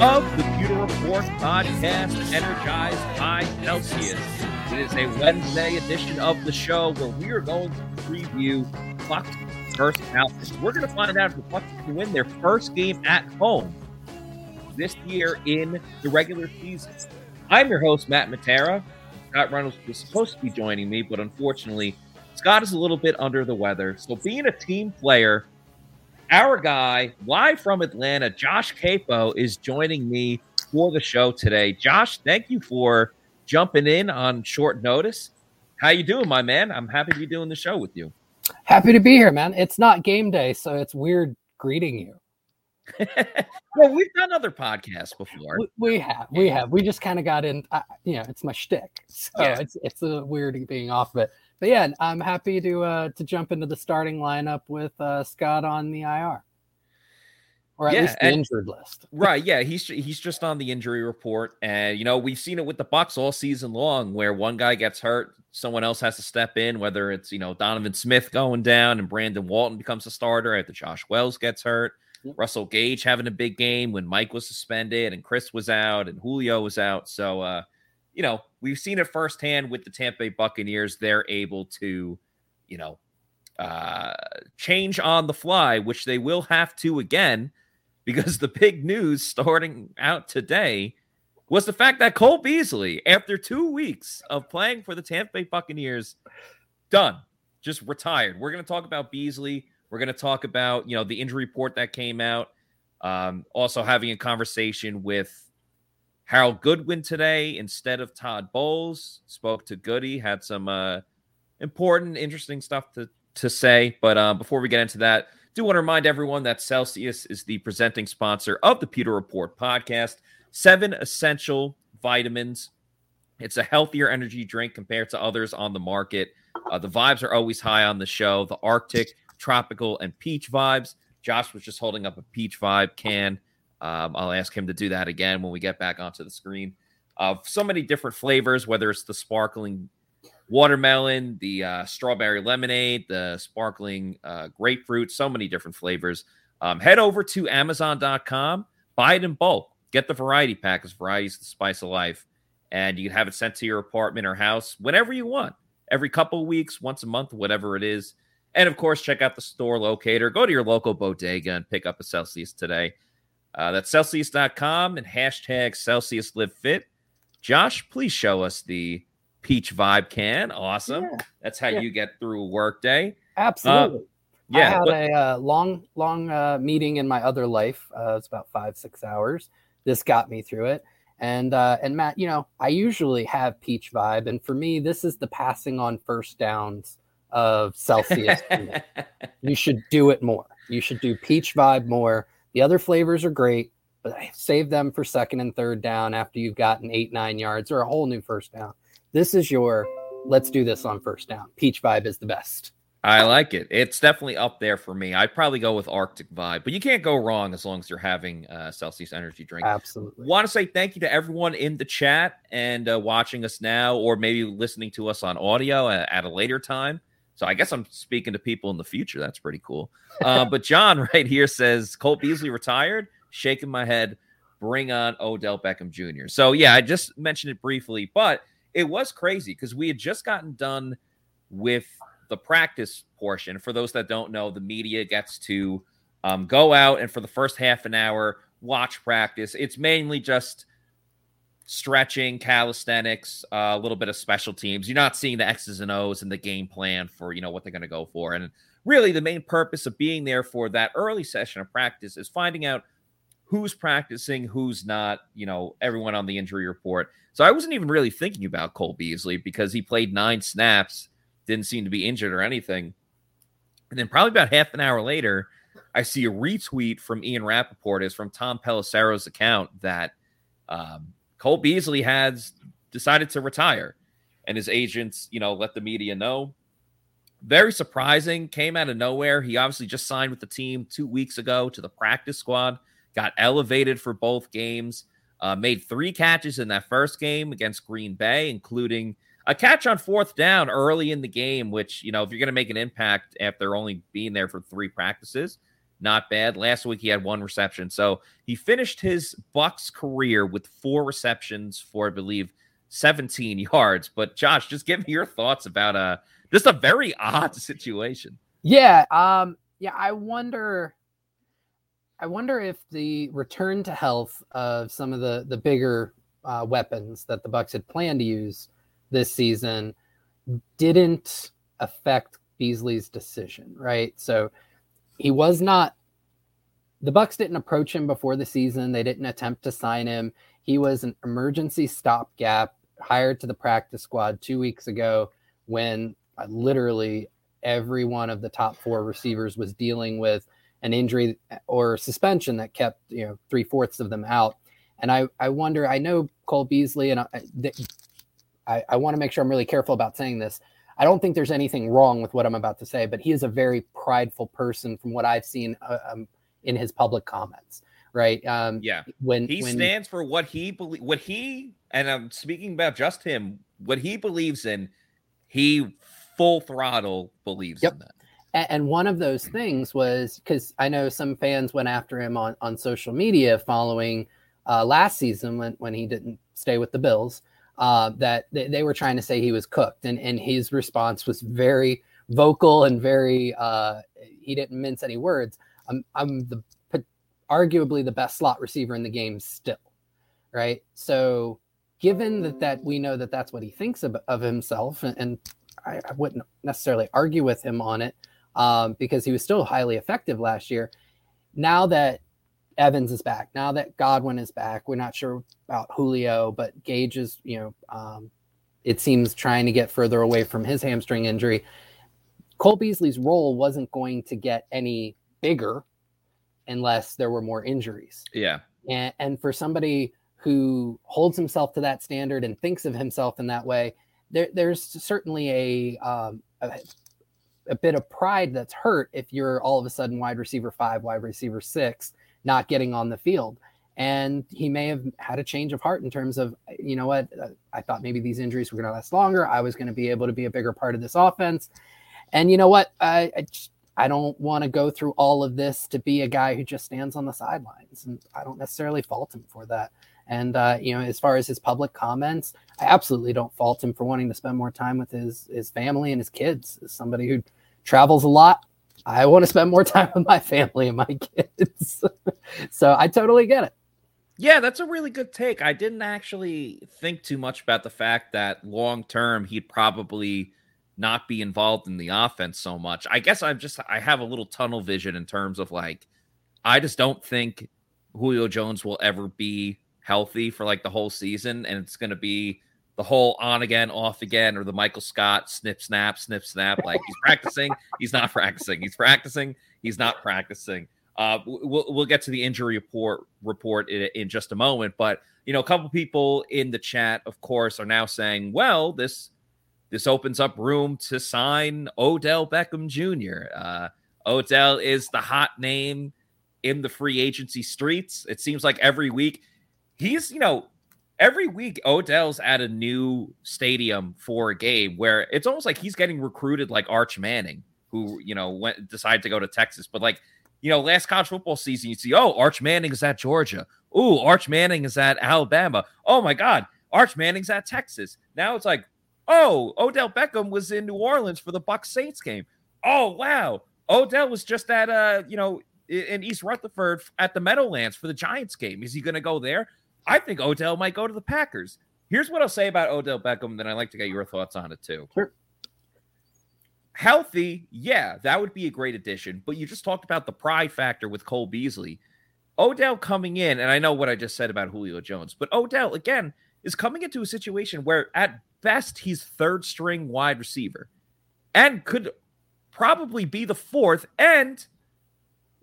of the Pewter Report podcast, energized by Celsius. It is a Wednesday edition of the show where we are going to preview Bucks first outfit. We're going to find out if the Bucks can win their first game at home this year in the regular season. I'm your host, Matt Matera. Scott Reynolds was supposed to be joining me, but unfortunately, Scott is a little bit under the weather. So, being a team player, our guy, live from Atlanta, Josh Queipo, is joining me for the show today. Josh, thank you for jumping in on short notice. How you doing, my man? I'm happy to be doing the show with you. Happy to be here, man. It's not game day, so it's weird greeting you. well, we've done other podcasts before. We, we have, we have. We just kind of got in. Uh, you know, it's my shtick, so yeah. it's it's a weird being off of it. But yeah, I'm happy to uh to jump into the starting lineup with uh, Scott on the IR, or at yeah, least the and, injured list. right? Yeah, he's he's just on the injury report, and you know we've seen it with the Bucks all season long, where one guy gets hurt, someone else has to step in. Whether it's you know Donovan Smith going down and Brandon Walton becomes a starter after Josh Wells gets hurt Russell Gage having a big game when Mike was suspended and Chris was out and Julio was out. So, uh, you know, we've seen it firsthand with the Tampa Bay Buccaneers. They're able to, you know, uh, change on the fly, which they will have to again, because the big news starting out today was the fact that Cole Beasley, after two weeks of playing for the Tampa Bay Buccaneers, done, just retired. We're going to talk about Beasley. We're going to talk about, you know, the injury report that came out. Um, also having a conversation with Harold Goodwin today instead of Todd Bowles. Spoke to Goody, had some uh, important, interesting stuff to to say. But uh, before we get into that, do want to remind everyone that Celsius is the presenting sponsor of the Pewter Report podcast. Seven essential vitamins. It's a healthier energy drink compared to others on the market. Uh, the vibes are always high on the show. The Arctic tropical, and peach vibes. Josh was just holding up a peach vibe can. Um, I'll ask him to do that again when we get back onto the screen. Of uh, so many different flavors, whether it's the sparkling watermelon, the uh, strawberry lemonade, the sparkling uh, grapefruit, so many different flavors. Um, head over to Amazon.com, buy it in bulk, get the variety pack, because variety is the spice of life, and you can have it sent to your apartment or house whenever you want, every couple of weeks, once a month, whatever it is. And of course, check out the store locator. Go to your local bodega and pick up a Celsius today. Uh, that's Celsius.com and hashtag Celsius Live Fit. Josh, please show us the peach vibe can. Awesome. Yeah. That's how yeah. you get through a work day. Absolutely. Uh, yeah. I had but- a uh, long, long uh, meeting in my other life. Uh, it's about five, six hours. This got me through it. And uh, and Matt, you know, I usually have peach vibe, and for me, this is the passing on first downs of Celsius. you should do it more. You should do peach vibe more. The other flavors are great, but save them for second and third down after you've gotten eight, nine yards or a whole new first down. This is your let's do this on first down. Peach vibe is the best. I like it. It's definitely up there for me. I'd probably go with Arctic Vibe, but you can't go wrong as long as you're having uh, Celsius Energy drink. Absolutely. Want to say thank you to everyone in the chat and uh, watching us now, or maybe listening to us on audio at, at a later time. So I guess I'm speaking to people in the future. That's pretty cool. Uh, but John right here says Colt Beasley retired. Shaking my head. Bring on Odell Beckham Jr. So yeah, I just mentioned it briefly, but it was crazy because we had just gotten done with the practice portion. For those that don't know, the media gets to um, go out and for the first half an hour watch practice. It's mainly just stretching, calisthenics, uh, a little bit of special teams. You're not seeing the X's and O's and the game plan for you know what they're going to go for. And really, the main purpose of being there for that early session of practice is finding out who's practicing, who's not. You know, everyone on the injury report. So I wasn't even really thinking about Cole Beasley because he played nine snaps, didn't seem to be injured or anything. And then probably about half an hour later, I see a retweet from Ian Rapoport is from Tom Pelissero's account that um, Cole Beasley has decided to retire, and his agents, you know, let the media know. Very surprising, came out of nowhere. He obviously just signed with the team two weeks ago to the practice squad, got elevated for both games, uh, made three catches in that first game against Green Bay, including a catch on fourth down early in the game, which, you know, if you're going to make an impact after only being there for three practices, not bad. Last week he had one reception. So he finished his Bucks career with four receptions for, I believe, 17 yards. But Josh, just give me your thoughts about uh just a very odd situation. Yeah, um, yeah, I wonder I wonder if the return to health of some of the the bigger uh, weapons that the Bucks had planned to use this season didn't affect Beasley's decision, right? So he was not the Bucks didn't approach him before the season. They didn't attempt to sign him. He was an emergency stopgap hired to the practice squad 2 weeks ago when uh, literally every one of the top 4 receivers was dealing with an injury or suspension that kept, you know, three-fourths of them out. And I, I wonder, I know Cole Beasley, and I, I, I want to make sure I'm really careful about saying this. I don't think there's anything wrong with what I'm about to say, but he is a very prideful person from what I've seen uh, um, in his public comments. Right. Um, yeah. When he when, stands for what he believe, what he, and I'm speaking about just him, what he believes in, he full throttle believes yep. in that. And, and one of those things was because I know some fans went after him on, on social media following uh, last season when, when he didn't stay with the Bills uh, that they, they, were trying to say he was cooked, and and his response was very vocal and very uh, he didn't mince any words. I'm I'm the arguably the best slot receiver in the game still, right? So given that that we know that that's what he thinks of, of himself, and, and I, I, wouldn't necessarily argue with him on it um, because he was still highly effective last year. Now that Evans is back. Now that Godwin is back, we're not sure about Julio, but Gage is, you know, um, it seems trying to get further away from his hamstring injury. Cole Beasley's role wasn't going to get any bigger unless there were more injuries. Yeah. And, and for somebody who holds himself to that standard and thinks of himself in that way, there, there's certainly a, um, a, a bit of pride that's hurt if you're all of a sudden wide receiver five, wide receiver six, not getting on the field. And he may have had a change of heart in terms of, you know what, I thought maybe these injuries were going to last longer. I was going to be able to be a bigger part of this offense. And you know what? I, I, I don't want to go through all of this to be a guy who just stands on the sidelines. And I don't necessarily fault him for that. And uh, you know, as far as his public comments, I absolutely don't fault him for wanting to spend more time with his his family and his kids. As somebody who travels a lot, I want to spend more time with my family and my kids. so I totally get it. Yeah, that's a really good take. I didn't actually think too much about the fact that long term he'd probably not be involved in the offense so much. I guess I'm just I have a little tunnel vision in terms of like I just don't think Julio Jones will ever be healthy for like the whole season and it's going to be the whole on again, off again, or the Michael Scott snip, snap, snip, snap. Like he's practicing, he's not practicing. He's practicing, he's not practicing. Uh, we'll we'll get to the injury report report in, in just a moment, but you know, a couple people in the chat, of course, are now saying, "Well, this this opens up room to sign Odell Beckham Jr." Uh, Odell is the hot name in the free agency streets. It seems like every week he's, you know, every week Odell's at a new stadium for a game where it's almost like he's getting recruited like Arch Manning, who you know went decided to go to Texas. But like you know, last college football season, you see, oh, Arch Manning is at Georgia. Ooh, Arch Manning is at Alabama. Oh my God, Arch Manning's at Texas. Now it's like, oh, Odell Beckham was in New Orleans for the Bucks Saints game. Oh wow, Odell was just at uh, you know, in East Rutherford at the Meadowlands for the Giants game. Is he going to go there? I think Odell might go to the Packers. Here's what I'll say about Odell Beckham, then I'd like to get your thoughts on it too. Sure. Healthy, yeah, that would be a great addition. But you just talked about the pride factor with Cole Beasley. Odell coming in, and I know what I just said about Julio Jones, but Odell, again, is coming into a situation where at best he's third string wide receiver and could probably be the fourth. And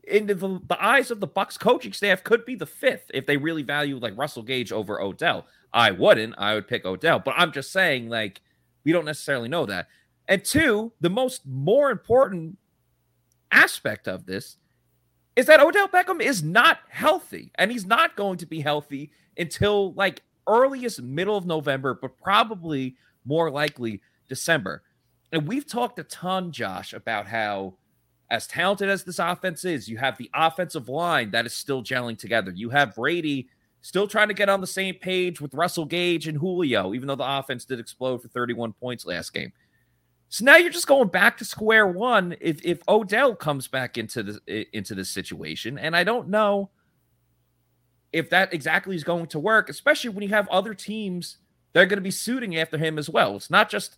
in the, the eyes of the Bucks coaching staff, could be the fifth if they really value like Russell Gage over Odell. I wouldn't. I would pick Odell, but I'm just saying like we don't necessarily know that. And two, the most more important aspect of this is that Odell Beckham is not healthy, and he's not going to be healthy until like earliest middle of November, but probably more likely December. And we've talked a ton, Josh, about how as talented as this offense is, you have the offensive line that is still gelling together. You have Brady still trying to get on the same page with Russell Gage and Julio, even though the offense did explode for 31 points last game. So now you're just going back to square one if if Odell comes back into the into this situation, and I don't know if that exactly is going to work, especially when you have other teams that are going to be suiting after him as well. It's not just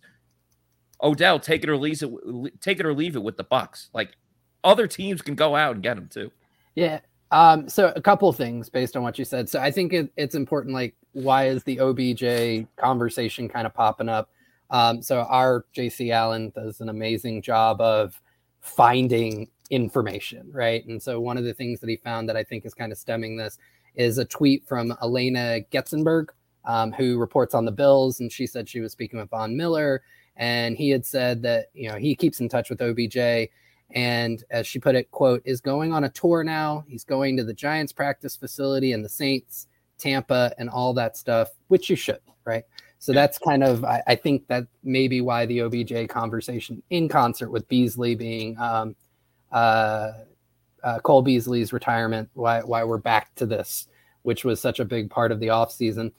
Odell take it or leave it, take it or leave it with the Bucks. Like other teams can go out and get him too. Yeah. Um, so a couple things based on what you said. So I think it, it's important. Like, why is the OBJ conversation kind of popping up? Um, so our JC Allen does an amazing job of finding information, right? And so one of the things that he found that I think is kind of stemming this is a tweet from Alaina Getzenberg, um, who reports on the Bills, and she said she was speaking with Von Miller, and he had said that you know he keeps in touch with OBJ, and as she put it, quote, is going on a tour now. He's going to the Giants practice facility and the Saints, Tampa, and all that stuff, which you should, right? So that's kind of, I, I, think that maybe why the OBJ conversation in concert with Beasley being um, uh, uh, Cole Beasley's retirement, why, why we're back to this, which was such a big part of the offseason.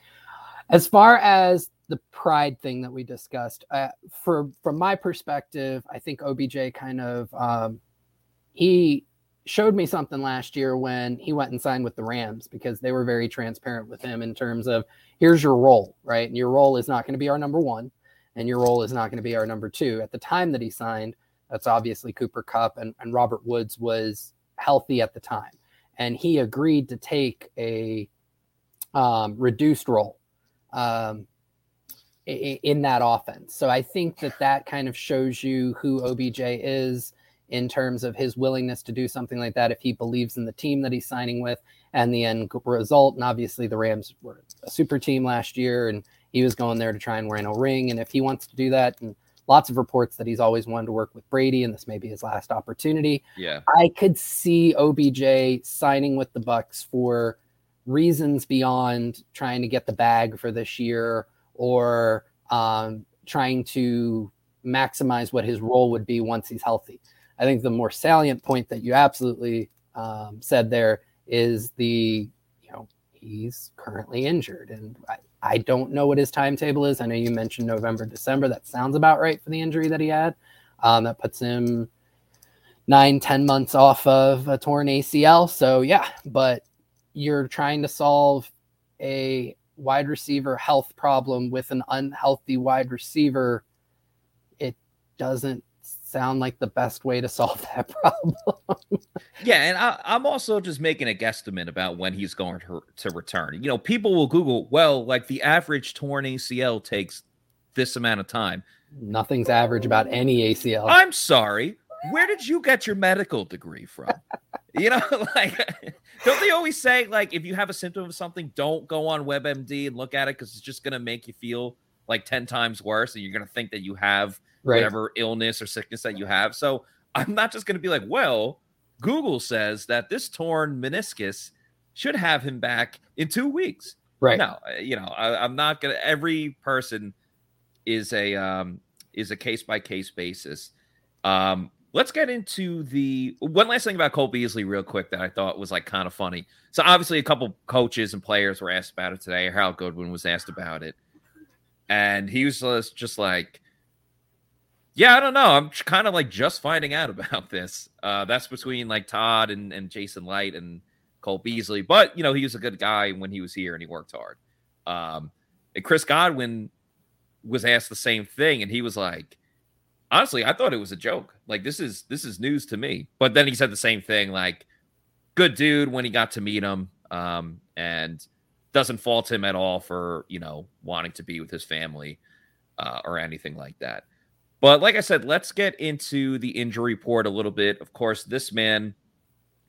As far as the pride thing that we discussed, uh, for from my perspective, I think OBJ kind of um, he showed me something last year when he went and signed with the Rams because they were very transparent with him in terms of here's your role, right? And your role is not going to be our number one, and your role is not going to be our number two. At the time that he signed, that's obviously Cooper Kupp and, and Robert Woods was healthy at the time. And he agreed to take a um, reduced role um, in, that offense. So I think that that kind of shows you who OBJ is in terms of his willingness to do something like that if he believes in the team that he's signing with and the end result. And obviously, the Rams were a super team last year, and he was going there to try and win a ring. And if he wants to do that, and lots of reports that he's always wanted to work with Brady, and this may be his last opportunity. Yeah, I could see OBJ signing with the Bucks for reasons beyond trying to get the bag for this year or um, trying to maximize what his role would be once he's healthy. I think the more salient point that you absolutely um, said there is the, you know, he's currently injured. And I, I don't know what his timetable is. I know you mentioned November, December. That sounds about right for the injury that he had. Um, that puts him nine, ten months off of a torn ACL. So, yeah, but you're trying to solve a wide receiver health problem with an unhealthy wide receiver. It doesn't sound like the best way to solve that problem. yeah, and I, am also just making a guesstimate about when he's going to, to return. You know, people will Google, well, like the average torn ACL takes this amount of time. Nothing's average about any ACL. I'm sorry. Where did you get your medical degree from? you know, like, don't they always say, like, if you have a symptom of something, don't go on WebMD and look at it because it's just going to make you feel like 10 times worse and you're going to think that you have right. whatever illness or sickness that you have. So I'm not just going to be like, well, Google says that this torn meniscus should have him back in two weeks. Right. No, uh, you know, I, am not going to, every person is a, um, is a case by case basis. Um, let's get into the one last thing about Cole Beasley real quick that I thought was like kind of funny. So obviously a couple coaches and players were asked about it today. Harold Goodwin was asked about it. And he was just like, yeah, I don't know. I'm kind of like just finding out about this. Uh, that's between like Todd and, and Jason Licht and Cole Beasley. But, you know, he was a good guy when he was here and he worked hard. Um, and Chris Godwin was asked the same thing. And he was like, honestly, I thought it was a joke. Like, this is this is news to me. But then he said the same thing, like, good dude when he got to meet him. Um, and doesn't fault him at all for, you know, wanting to be with his family uh, or anything like that. But like I said, let's get into the injury report a little bit. Of course, this man,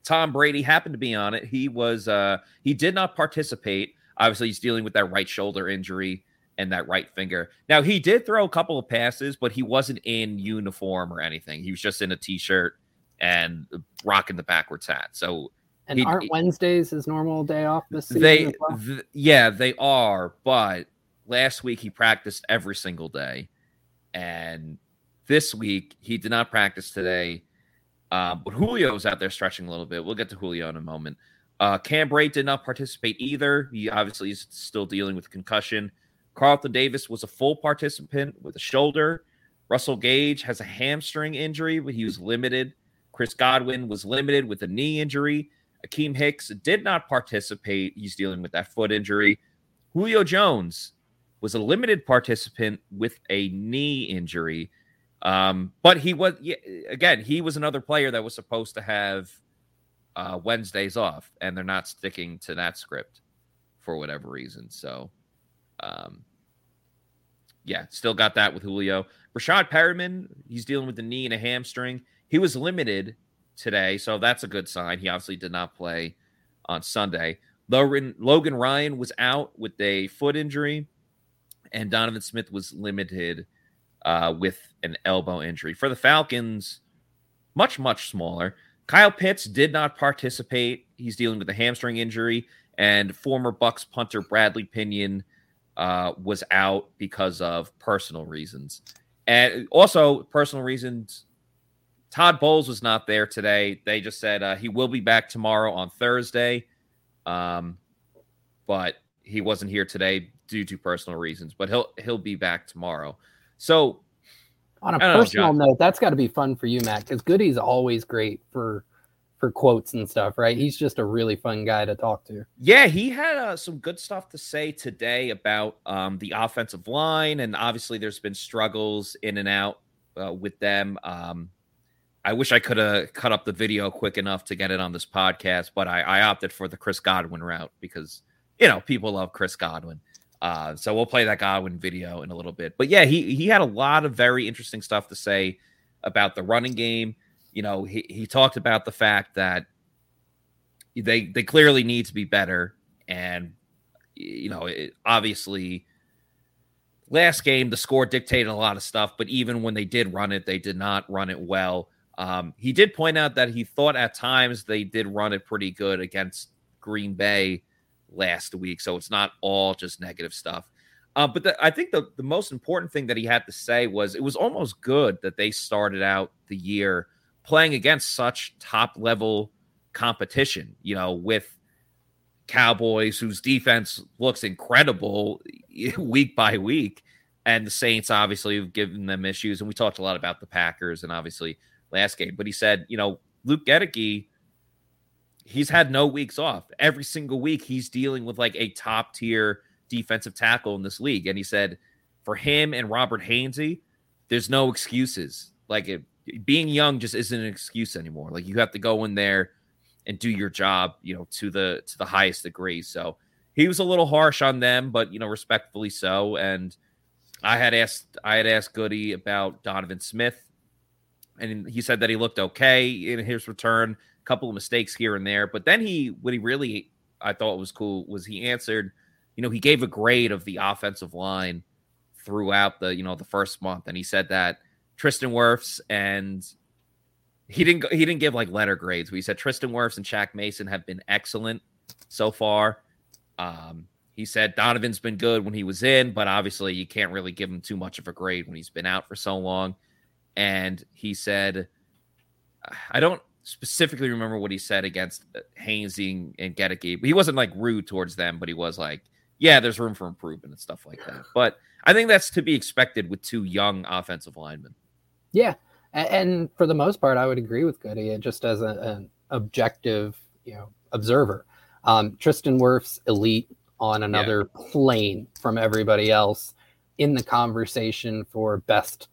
Tom Brady, happened to be on it. He was uh he did not participate. Obviously, he's dealing with that right shoulder injury and that right finger. Now, he did throw a couple of passes, but he wasn't in uniform or anything. He was just in a t-shirt and rocking the backwards hat. So and aren't Wednesdays his normal day off this season? They, well? th- yeah, they are, but last week he practiced every single day, and this week he did not practice today. Uh, but Julio was out there stretching a little bit. We'll get to Julio in a moment. Uh, Cam Brate did not participate either. He obviously is still dealing with concussion. Carlton Davis was a full participant with a shoulder. Russell Gage has a hamstring injury, but he was limited. Chris Godwin was limited with a knee injury. Akiem Hicks did not participate. He's dealing with that foot injury. Julio Jones was a limited participant with a knee injury. Um, but he was again, he was another player that was supposed to have uh, Wednesdays off, and they're not sticking to that script for whatever reason. So, um, yeah, still got that with Julio. Rashad Perriman, he's dealing with the knee and a hamstring. He was limited today, so that's a good sign. He obviously did not play on Sunday. Logan, Ryan was out with a foot injury, and Donovan Smith was limited uh, with an elbow injury. For the Falcons, much, much smaller. Kyle Pitts did not participate. He's dealing with a hamstring injury, and former Bucks punter Bradley Pinion uh, was out because of personal reasons. And also, personal reasons, Todd Bowles was not there today. They just said uh, he will be back tomorrow on Thursday. Um, but he wasn't here today due to personal reasons, but he'll he'll be back tomorrow. So on a personal know, note, that's got to be fun for you, Matt, because Goody's always great for for quotes and stuff, right? He's just a really fun guy to talk to. Yeah, he had uh, some good stuff to say today about um, the offensive line, and obviously there's been struggles in and out uh, with them. Um, I wish I could have cut up the video quick enough to get it on this podcast, but I, I opted for the Chris Godwin route because you know people love Chris Godwin. Uh, so we'll play that Godwin video in a little bit. But yeah, he he had a lot of very interesting stuff to say about the running game. You know, he, he talked about the fact that they they clearly need to be better, and you know, it, obviously, last game the score dictated a lot of stuff. But even when they did run it, they did not run it well. Um, he did point out that he thought at times they did run it pretty good against Green Bay last week. So it's not all just negative stuff. Uh, but the, I think the, the most important thing that he had to say was it was almost good that they started out the year playing against such top level competition, you know, with Cowboys, whose defense looks incredible week by week. And the Saints obviously have given them issues. And we talked a lot about the Packers and obviously last game. But he said, you know, Luke Goedeke he's had no weeks off. Every single week, he's dealing with like a top tier defensive tackle in this league. And he said for him and Robert Hainsey, there's no excuses. Like it, being young just isn't an excuse anymore. Like you have to go in there and do your job, you know, to the to the highest degree. So he was a little harsh on them, but you know, respectfully so. And I had asked I had asked Goody about Donovan Smith, and he said that he looked okay in his return A couple of mistakes here and there. But then he, what he really I thought was cool was he answered, you know, he gave a grade of the offensive line throughout the, you know, the first month. And he said that Tristan Wirfs and he didn't he didn't give like letter grades, he said Tristan Wirfs and Shaq Mason have been excellent so far. Um, he said Donovan's been good when he was in, but obviously you can't really give him too much of a grade when he's been out for so long. And he said, I don't specifically remember what he said against uh, Hainsey and Goedeke. He wasn't like rude towards them, but he was like, yeah, there's room for improvement and stuff like that. But I think that's to be expected with two young offensive linemen. Yeah. And for the most part, I would agree with Goody just as a, an objective, you know, observer. Um, Tristan Wirfs elite on another yeah. plane from everybody else in the conversation for best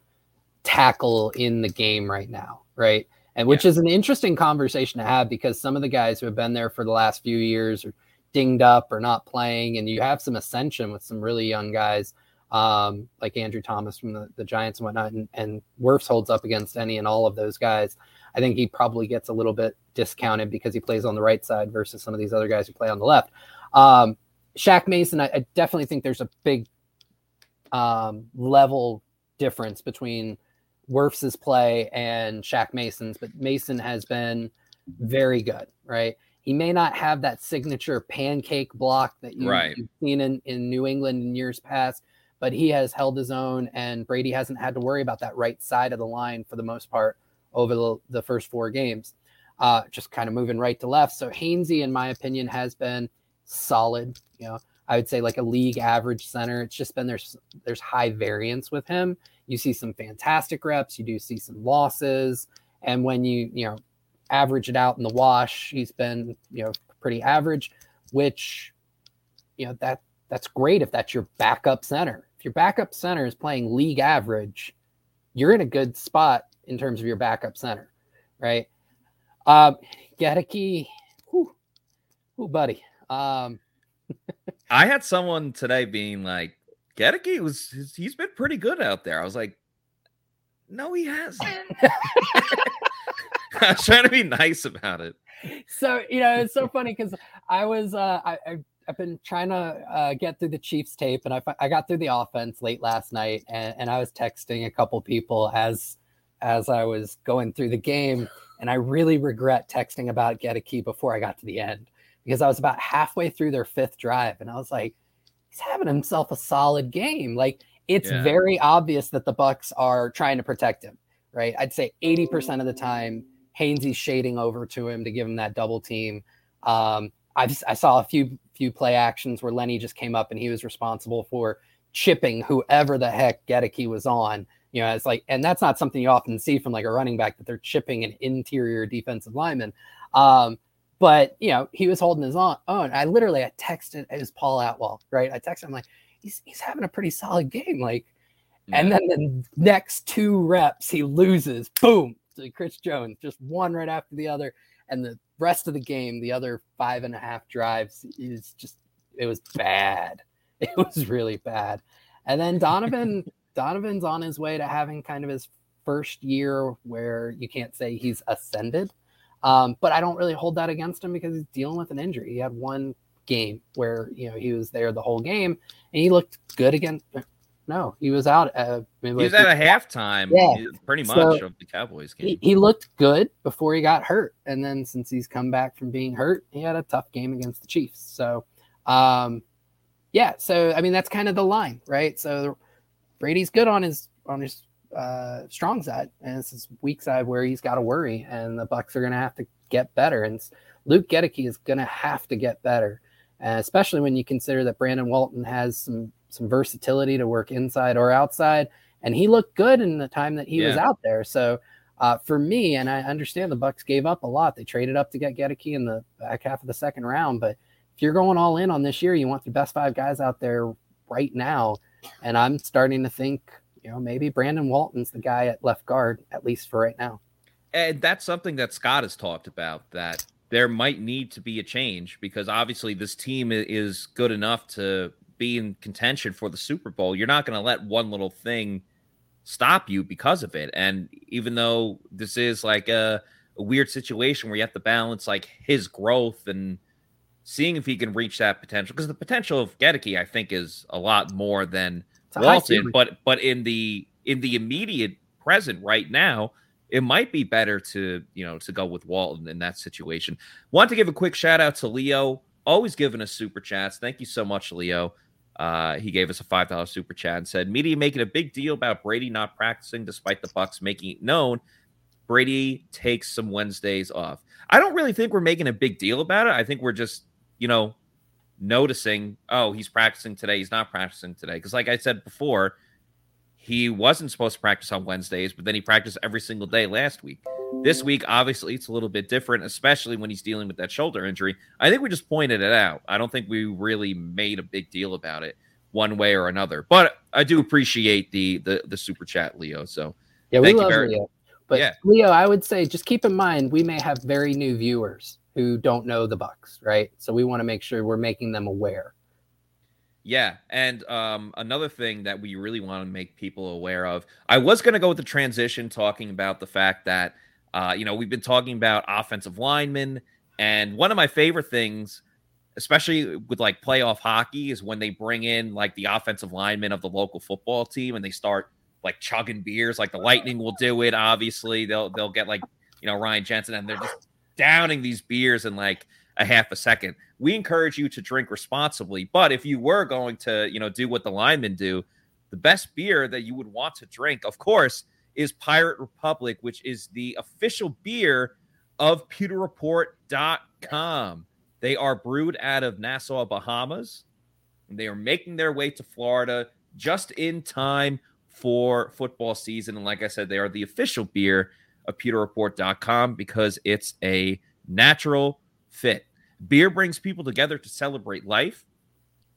tackle in the game right now, right? and which yeah. is an interesting conversation to have because some of the guys who have been there for the last few years are dinged up or not playing, and you have some ascension with some really young guys um, like Andrew Thomas from the, the Giants and whatnot, and, and Wirfs holds up against any and all of those guys. I think he probably gets a little bit discounted because he plays on the right side versus some of these other guys who play on the left. Um, Shaq Mason, I, I definitely think there's a big um, level difference between Wirfs's play and Shaq Mason's, but Mason has been very good, right? He may not have that signature pancake block that you, right. you've seen in, in New England in years past, but he has held his own, and Brady hasn't had to worry about that right side of the line for the most part over the, the first four games. Uh, just kind of moving right to left. So Hainsey, in my opinion, has been solid. You know, I would say like a league average center. It's just been there's there's high variance with him. You see some fantastic reps, you do see some losses, and when you you know average it out in the wash, he's been you know pretty average, which you know that that's great if that's your backup center. If your backup center is playing league average, you're in a good spot in terms of your backup center, right? Um, Goedeke, whew, whew, buddy. Um, I had someone today being like, Goedeke was he's been pretty good out there. I was like, no, he hasn't. I was trying to be nice about it. So you know, it's so funny because I was uh, I, I have been trying to uh, get through the Chiefs tape, and I I got through the offense late last night, and, and I was texting a couple people as as I was going through the game, and I really regret texting about Goedeke before I got to the end because I was about halfway through their fifth drive and I was like, he's having himself a solid game. Like it's yeah. very obvious that the Bucks are trying to protect him, right? I'd say 80% of the time, Hainsey's shading over to him to give him that double team. Um, i I saw a few few play actions where Lenny just came up and he was responsible for chipping whoever the heck Goedeke was on. You know, it's like, and that's not something you often see from like a running back that they're chipping an interior defensive lineman. Um, but you know, he was holding his own. I literally I texted it was Paul Atwell, right? I texted him like, he's he's having a pretty solid game. Like, yeah. and then the next two reps, he loses, boom, to Chris Jones, just one right after the other. And the rest of the game, the other five and a half drives, is just it was bad. It was really bad. And then Donovan, Donovan's on his way to having kind of his first year where you can't say he's ascended um, but I don't really hold that against him because he's dealing with an injury. He had one game where you know he was there the whole game and he looked good again. No, he was out. Uh, he was at a halftime, yeah. pretty much so of the Cowboys game. He, he, looked good before he got hurt, and then since he's come back from being hurt, he had a tough game against the Chiefs. So, um, yeah. So I mean, that's kind of the line, right? So Brady's good on his on his uh, strong side, and it's his weak side where he's got to worry, and the Bucks are going to have to get better. And Luke Goedeke is going to have to get better, uh, especially when you consider that Brandon Walton has some some versatility to work inside or outside, and he looked good in the time that he yeah. was out there. So. Uh, for me, and I understand the Bucks gave up a lot. They traded up to get Goedeke in the back half of the second round, but if you're going all in on this year, you want the best five guys out there right now. And I'm starting to think you know, maybe Brandon Walton's the guy at left guard, at least for right now. And that's something that Scott has talked about that there might need to be a change because obviously this team is good enough to be in contention for the Super Bowl. You're not going to let one little thing stop you because of it. And even though this is like a, a weird situation where you have to balance like his growth and seeing if he can reach that potential, because the potential of Goedeke, I think, is a lot more than – Walton, but but in the in the immediate present right now, it might be better to you know to go with Walton in that situation. Want to give a quick shout out to Leo, always giving us super chats. Thank you so much, Leo. Uh, he gave us a five dollar super chat and said, "Media making a big deal about Brady not practicing, despite the Bucks making it known Brady takes some Wednesdays off." I don't really think we're making a big deal about it. I think we're just you know noticing, oh, he's practicing today, he's not practicing today. Because, like I said before, he wasn't supposed to practice on Wednesdays, but then he practiced every single day last week. This week, obviously, it's a little bit different, especially when he's dealing with that shoulder injury. I think we just pointed it out. I don't think we really made a big deal about it one way or another. But I do appreciate the the, the super chat, Leo. So yeah, we love very, Leo. But yeah. Leo, I would say just keep in mind we may have very new viewers who don't know the Bucks, right? So we want to make sure we're making them aware. Yeah, and um, another thing that we really want to make people aware of, I was going to go with the transition, talking about the fact that uh, you know we've been talking about offensive linemen, and one of my favorite things, especially with like playoff hockey, is when they bring in like the offensive linemen of the local football team and they start like chugging beers. Like the Lightning will do it. Obviously, they'll they'll get like you know Ryan Jensen, and they're just downing these beers in like a half a second. We encourage you to drink responsibly, but if you were going to, you know, do what the linemen do, the best beer that you would want to drink, of course, is Pirate Republic, which is the official beer of pewterreport.com. They are brewed out of Nassau, Bahamas. They are making their way to Florida just in time for football season. And like I said, they are the official beer of pewterreport.com because it's a natural fit. Beer brings people together to celebrate life.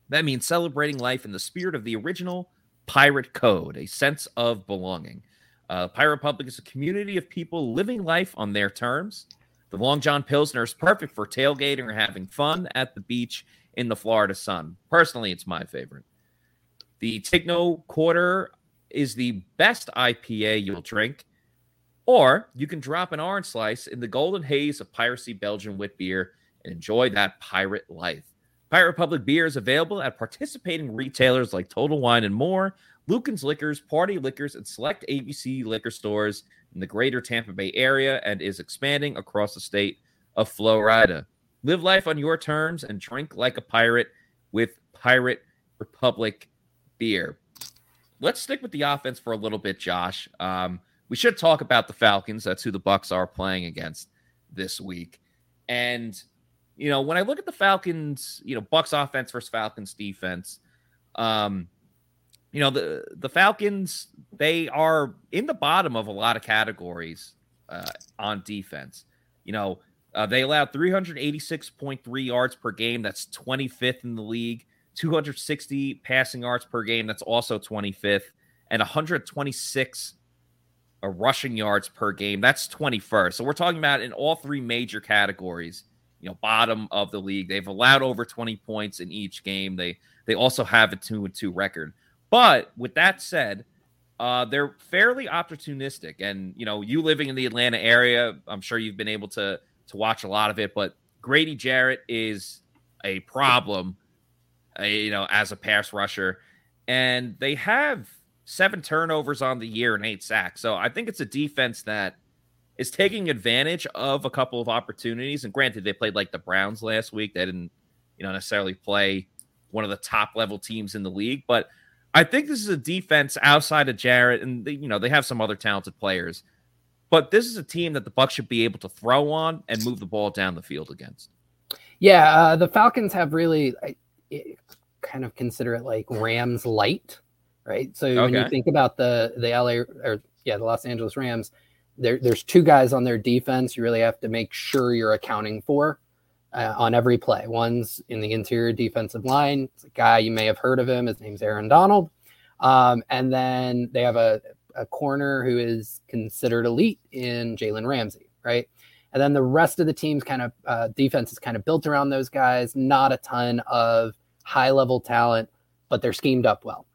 That means celebrating life in the spirit of the original Pirate Code, a sense of belonging. Uh, Pirate Republic is a community of people living life on their terms. The Long John Pilsner is perfect for tailgating or having fun at the beach in the Florida sun. Personally, it's my favorite. The Take No Quarter is the best IPA you'll drink, or you can drop an orange slice in the golden haze of Piracy Belgian wit beer and enjoy that pirate life. Pirate Republic beer is available at participating retailers like Total Wine and More, Lucan's Liquors, Party Liquors, and select ABC liquor stores in the greater Tampa Bay area and is expanding across the state of Florida. Live life on your terms and drink like a pirate with Pirate Republic beer. Let's stick with the offense for a little bit, Josh. Um, we should talk about the Falcons. That's who the Bucks are playing against this week. And you know, when I look at the Falcons, you know, Bucks offense versus Falcons defense, um, you know, the the Falcons they are in the bottom of a lot of categories uh, on defense. You know, uh, they allowed 386.3 yards per game. That's 25th in the league. 260 passing yards per game. That's also 25th, and 126 uh, rushing yards per game. That's 21st. So we're talking about in all three major categories you know bottom of the league. They've allowed over 20 points in each game. They they also have a two and two record. But with that said, uh, they're fairly opportunistic. And you know, you living in the Atlanta area, I'm sure you've been able to to watch a lot of it. But Grady Jarrett is a problem, uh, you know, as a pass rusher, and they have seven turnovers on the year and eight sacks. So I think it's a defense that is taking advantage of a couple of opportunities. And granted, they played like the Browns last week. They didn't, you know, necessarily play one of the top level teams in the league. But I think this is a defense outside of Jarrett, and they, you know they have some other talented players. But this is a team that the Bucks should be able to throw on and move the ball down the field against. Yeah, uh, the Falcons have really I, kind of consider it like Rams light, right? So okay. when you think about the the LA or yeah the Los Angeles Rams, there, there's two guys on their defense you really have to make sure you're accounting for uh, on every play. One's in the interior defensive line. It's a guy you may have heard of him. His name's Aaron Donald. Um, and then they have a, a corner who is considered elite in Jalen Ramsey, right? And then the rest of the team's kind of uh, defense is kind of built around those guys. Not a ton of high level talent, but they're schemed up well.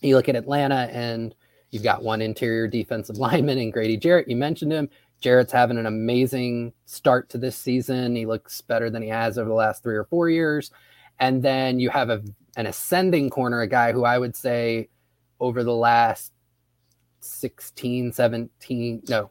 You look at Atlanta and You've got one interior defensive lineman in Grady Jarrett. You mentioned him. Jarrett's having an amazing start to this season. He looks better than he has over the last three or four years. And then you have a, an ascending corner, a guy who I would say over the last 16, 17, no,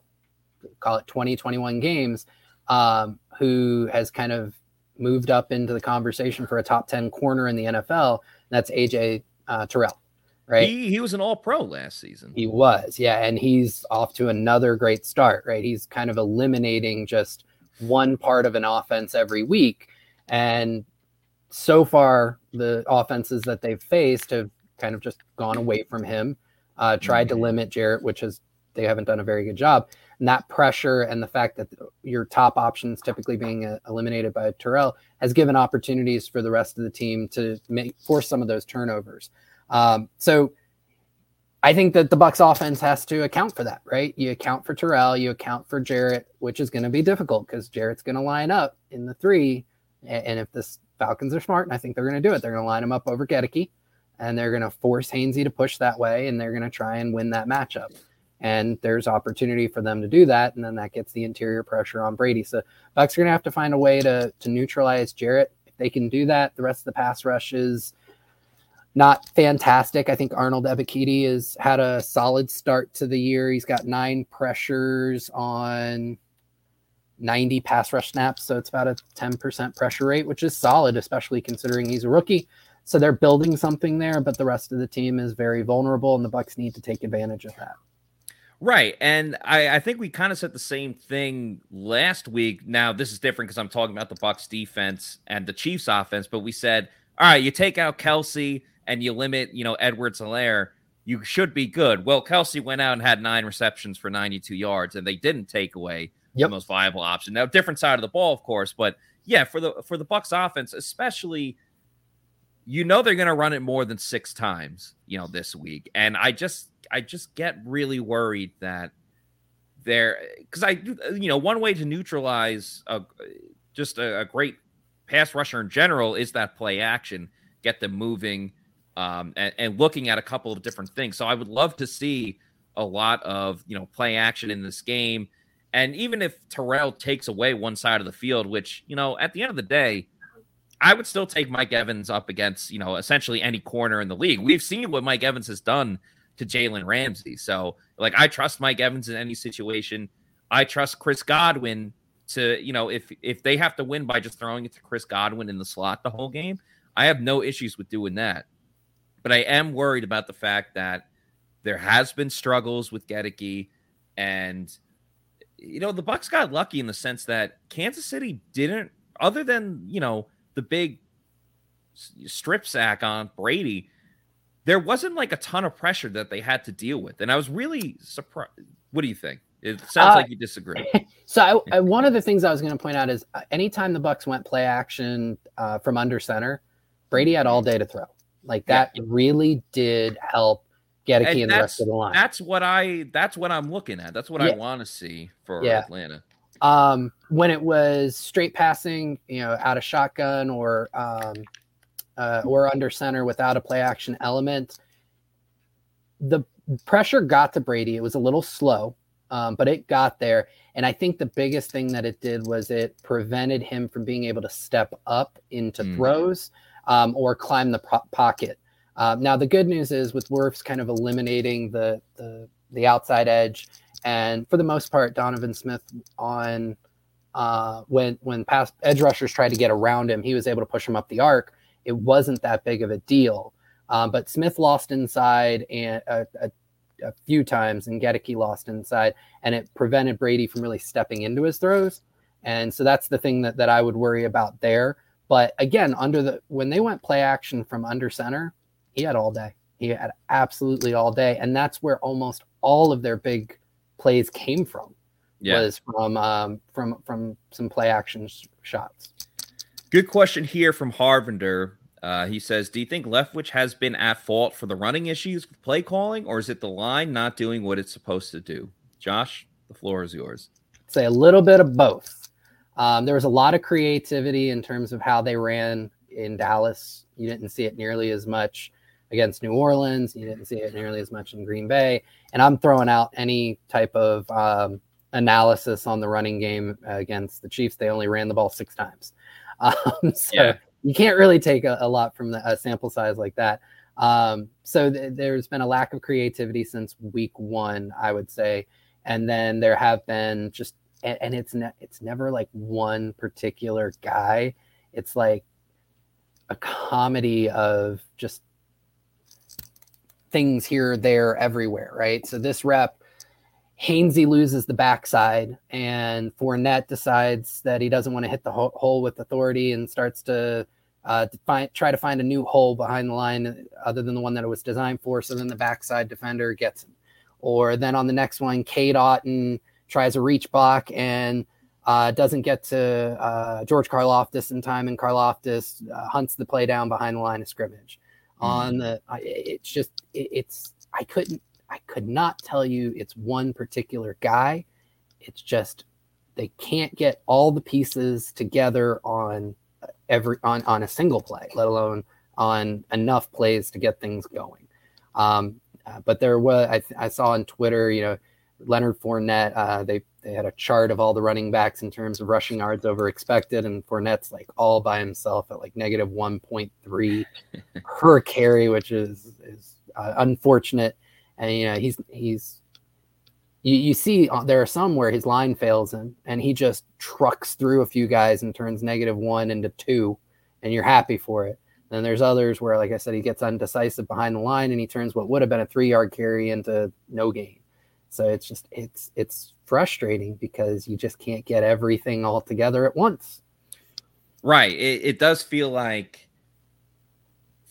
call it 20, 21 games, um, who has kind of moved up into the conversation for a top 10 corner in the NFL. that's AJ uh, Terrell right? He, he was an all pro last season. He was, yeah. And he's off to another great start, right? He's kind of eliminating just one part of an offense every week. And so far, the offenses that they've faced have kind of just gone away from him, uh, tried mm-hmm. to limit Jarrett, which is they haven't done a very good job. And that pressure and the fact that your top options typically being uh, eliminated by Terrell has given opportunities for the rest of the team to make force some of those turnovers. Um, so I think that the Bucks offense has to account for that, right? You account for Terrell, you account for Jarrett, which is going to be difficult because Jarrett's going to line up in the three. And if the Falcons are smart, and I think they're going to do it, they're going to line him up over Goedeke, and they're going to force Hainsey to push that way, and they're going to try and win that matchup. And there's opportunity for them to do that, and then that gets the interior pressure on Brady. So Bucks are going to have to find a way to to neutralize Jarrett. If they can do that, the rest of the pass rushes not fantastic. I think Arnold Ebiketie has had a solid start to the year. He's got nine pressures on 90 pass rush snaps, so it's about a 10% pressure rate, which is solid, especially considering he's a rookie. So they're building something there, but the rest of the team is very vulnerable, and the Bucks need to take advantage of that. Right. And I, I think we kind of said the same thing last week. Now, this is different because I'm talking about the Bucks defense and the Chiefs offense, but we said, all right, you take out Kelce and you limit, you know, Edwards-Helaire, you should be good. Well, Kelce went out and had nine receptions for 92 yards, and they didn't take away yep. the most viable option. Now, different side of the ball, of course, but yeah, for the for the Bucks offense, especially you know they're going to run it more than six times, you know, this week. And I just I just get really worried that there because I you know one way to neutralize a just a, a, great pass rusher in general is that play action, get them moving, um, and, and looking at a couple of different things. So I would love to see a lot of you know play action in this game. And even if Terrell takes away one side of the field, which, you know, at the end of the day, I would still take Mike Evans up against, you know, essentially any corner in the league. We've seen what Mike Evans has done to Jalen Ramsey. So, like, I trust Mike Evans in any situation. I trust Chris Godwin to, you know, if if they have to win by just throwing it to Chris Godwin in the slot the whole game, I have no issues with doing that. But I am worried about the fact that there has been struggles with Goedeke, and you know the Bucks got lucky in the sense that Kansas City didn't, other than you know the big strip sack on Brady there wasn't like a ton of pressure that they had to deal with. And I was really surprised. What do you think? It sounds uh, like you disagree. so I, I, one of the things I was going to point out is uh, anytime the Bucks went play action uh, from under center, Brady had all day to throw. Like that yeah. really did help get a and, and the rest of the line. That's what I. That's what I'm looking at. That's what yeah. I want to see for yeah. Atlanta. Um, when it was straight passing, you know, out of shotgun or um, uh, or under center without a play action element. The pressure got to Brady. It was a little slow, um, but it got there. And I think the biggest thing that it did was it prevented him from being able to step up into mm. throws um, or climb the pro- pocket. Uh, now the good news is with Wirfs kind of eliminating the, the the outside edge, and for the most part, Donovan Smith on uh, when when pass edge rushers tried to get around him, he was able to push him up the arc it wasn't that big of a deal. Um, but Smith lost inside and a, a, a few times, and Goedeke lost inside, and it prevented Brady from really stepping into his throws. And so that's the thing that, that I would worry about there. But again, under the when they went play action from under center, he had all day. He had absolutely all day, and that's where almost all of their big plays came from. Yeah. Was from um, from from some play action sh- shots. Good question here from Harvinder. Uh, he says, "Do you think Leftwich has been at fault for the running issues with play calling, or is it the line not doing what it's supposed to do?" Josh, the floor is yours. say a little bit of both. Um, there was a lot of creativity in terms of how they ran in Dallas. You didn't see it nearly as much against New Orleans. You didn't see it nearly as much in Green Bay. And I'm throwing out any type of um, analysis on the running game against the Chiefs. They only ran the ball six times. Um, so yeah. you can't really take a, a lot from the, a sample size like that. Um, so th- there's been a lack of creativity since week one, I would say, and then there have been just and, and it's ne- it's never like one particular guy. It's like a comedy of just things here, there, everywhere, right? So this rep Hainsey loses the backside, and Fournette decides that he doesn't want to hit the hole with authority and starts to uh, to find, try to find a new hole behind the line other than the one that it was designed for. So then the backside defender gets him. Or then on the next one, Cade Otton tries a reach block and uh, doesn't get to uh, George Karlaftis in time, and Karlaftis uh, hunts the play down behind the line of scrimmage. Mm-hmm. On the, it's just, it, it's I couldn't I could not tell you it's one particular guy. It's just they can't get all the pieces together on every on on a single play, let alone on enough plays to get things going. Um, uh, but there was I, I, saw on Twitter, you know, Leonard Fournette. Uh, they they had a chart of all the running backs in terms of rushing yards over expected, and Fournette's like all by himself at like negative one point three per carry, which is is uh, unfortunate and you know he's he's you, you see uh, there are some where his line fails him and he just trucks through a few guys and turns negative one into two, and you're happy for it. Then there's others where, like I said, he gets undecisive behind the line and he turns what would have been a three yard carry into no gain. So it's just it's it's frustrating because you just can't get everything all together at once. Right. It, it does feel like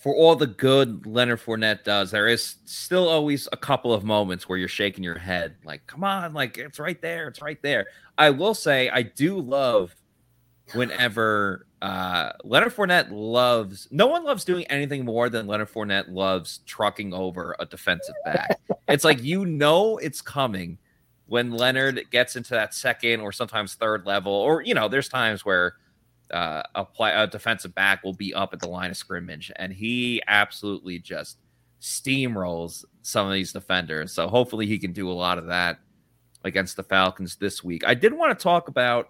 for all the good Leonard Fournette does, there is still always a couple of moments where you're shaking your head, like, come on, like it's right there, it's right there. I will say I do love whenever uh Leonard Fournette loves no one loves doing anything more than Leonard Fournette loves trucking over a defensive back. it's like you know it's coming when Leonard gets into that second or sometimes third level, or you know, there's times where uh, a play a defensive back will be up at the line of scrimmage, and he absolutely just steamrolls some of these defenders. So hopefully he can do a lot of that against the Falcons this week. I did want to talk about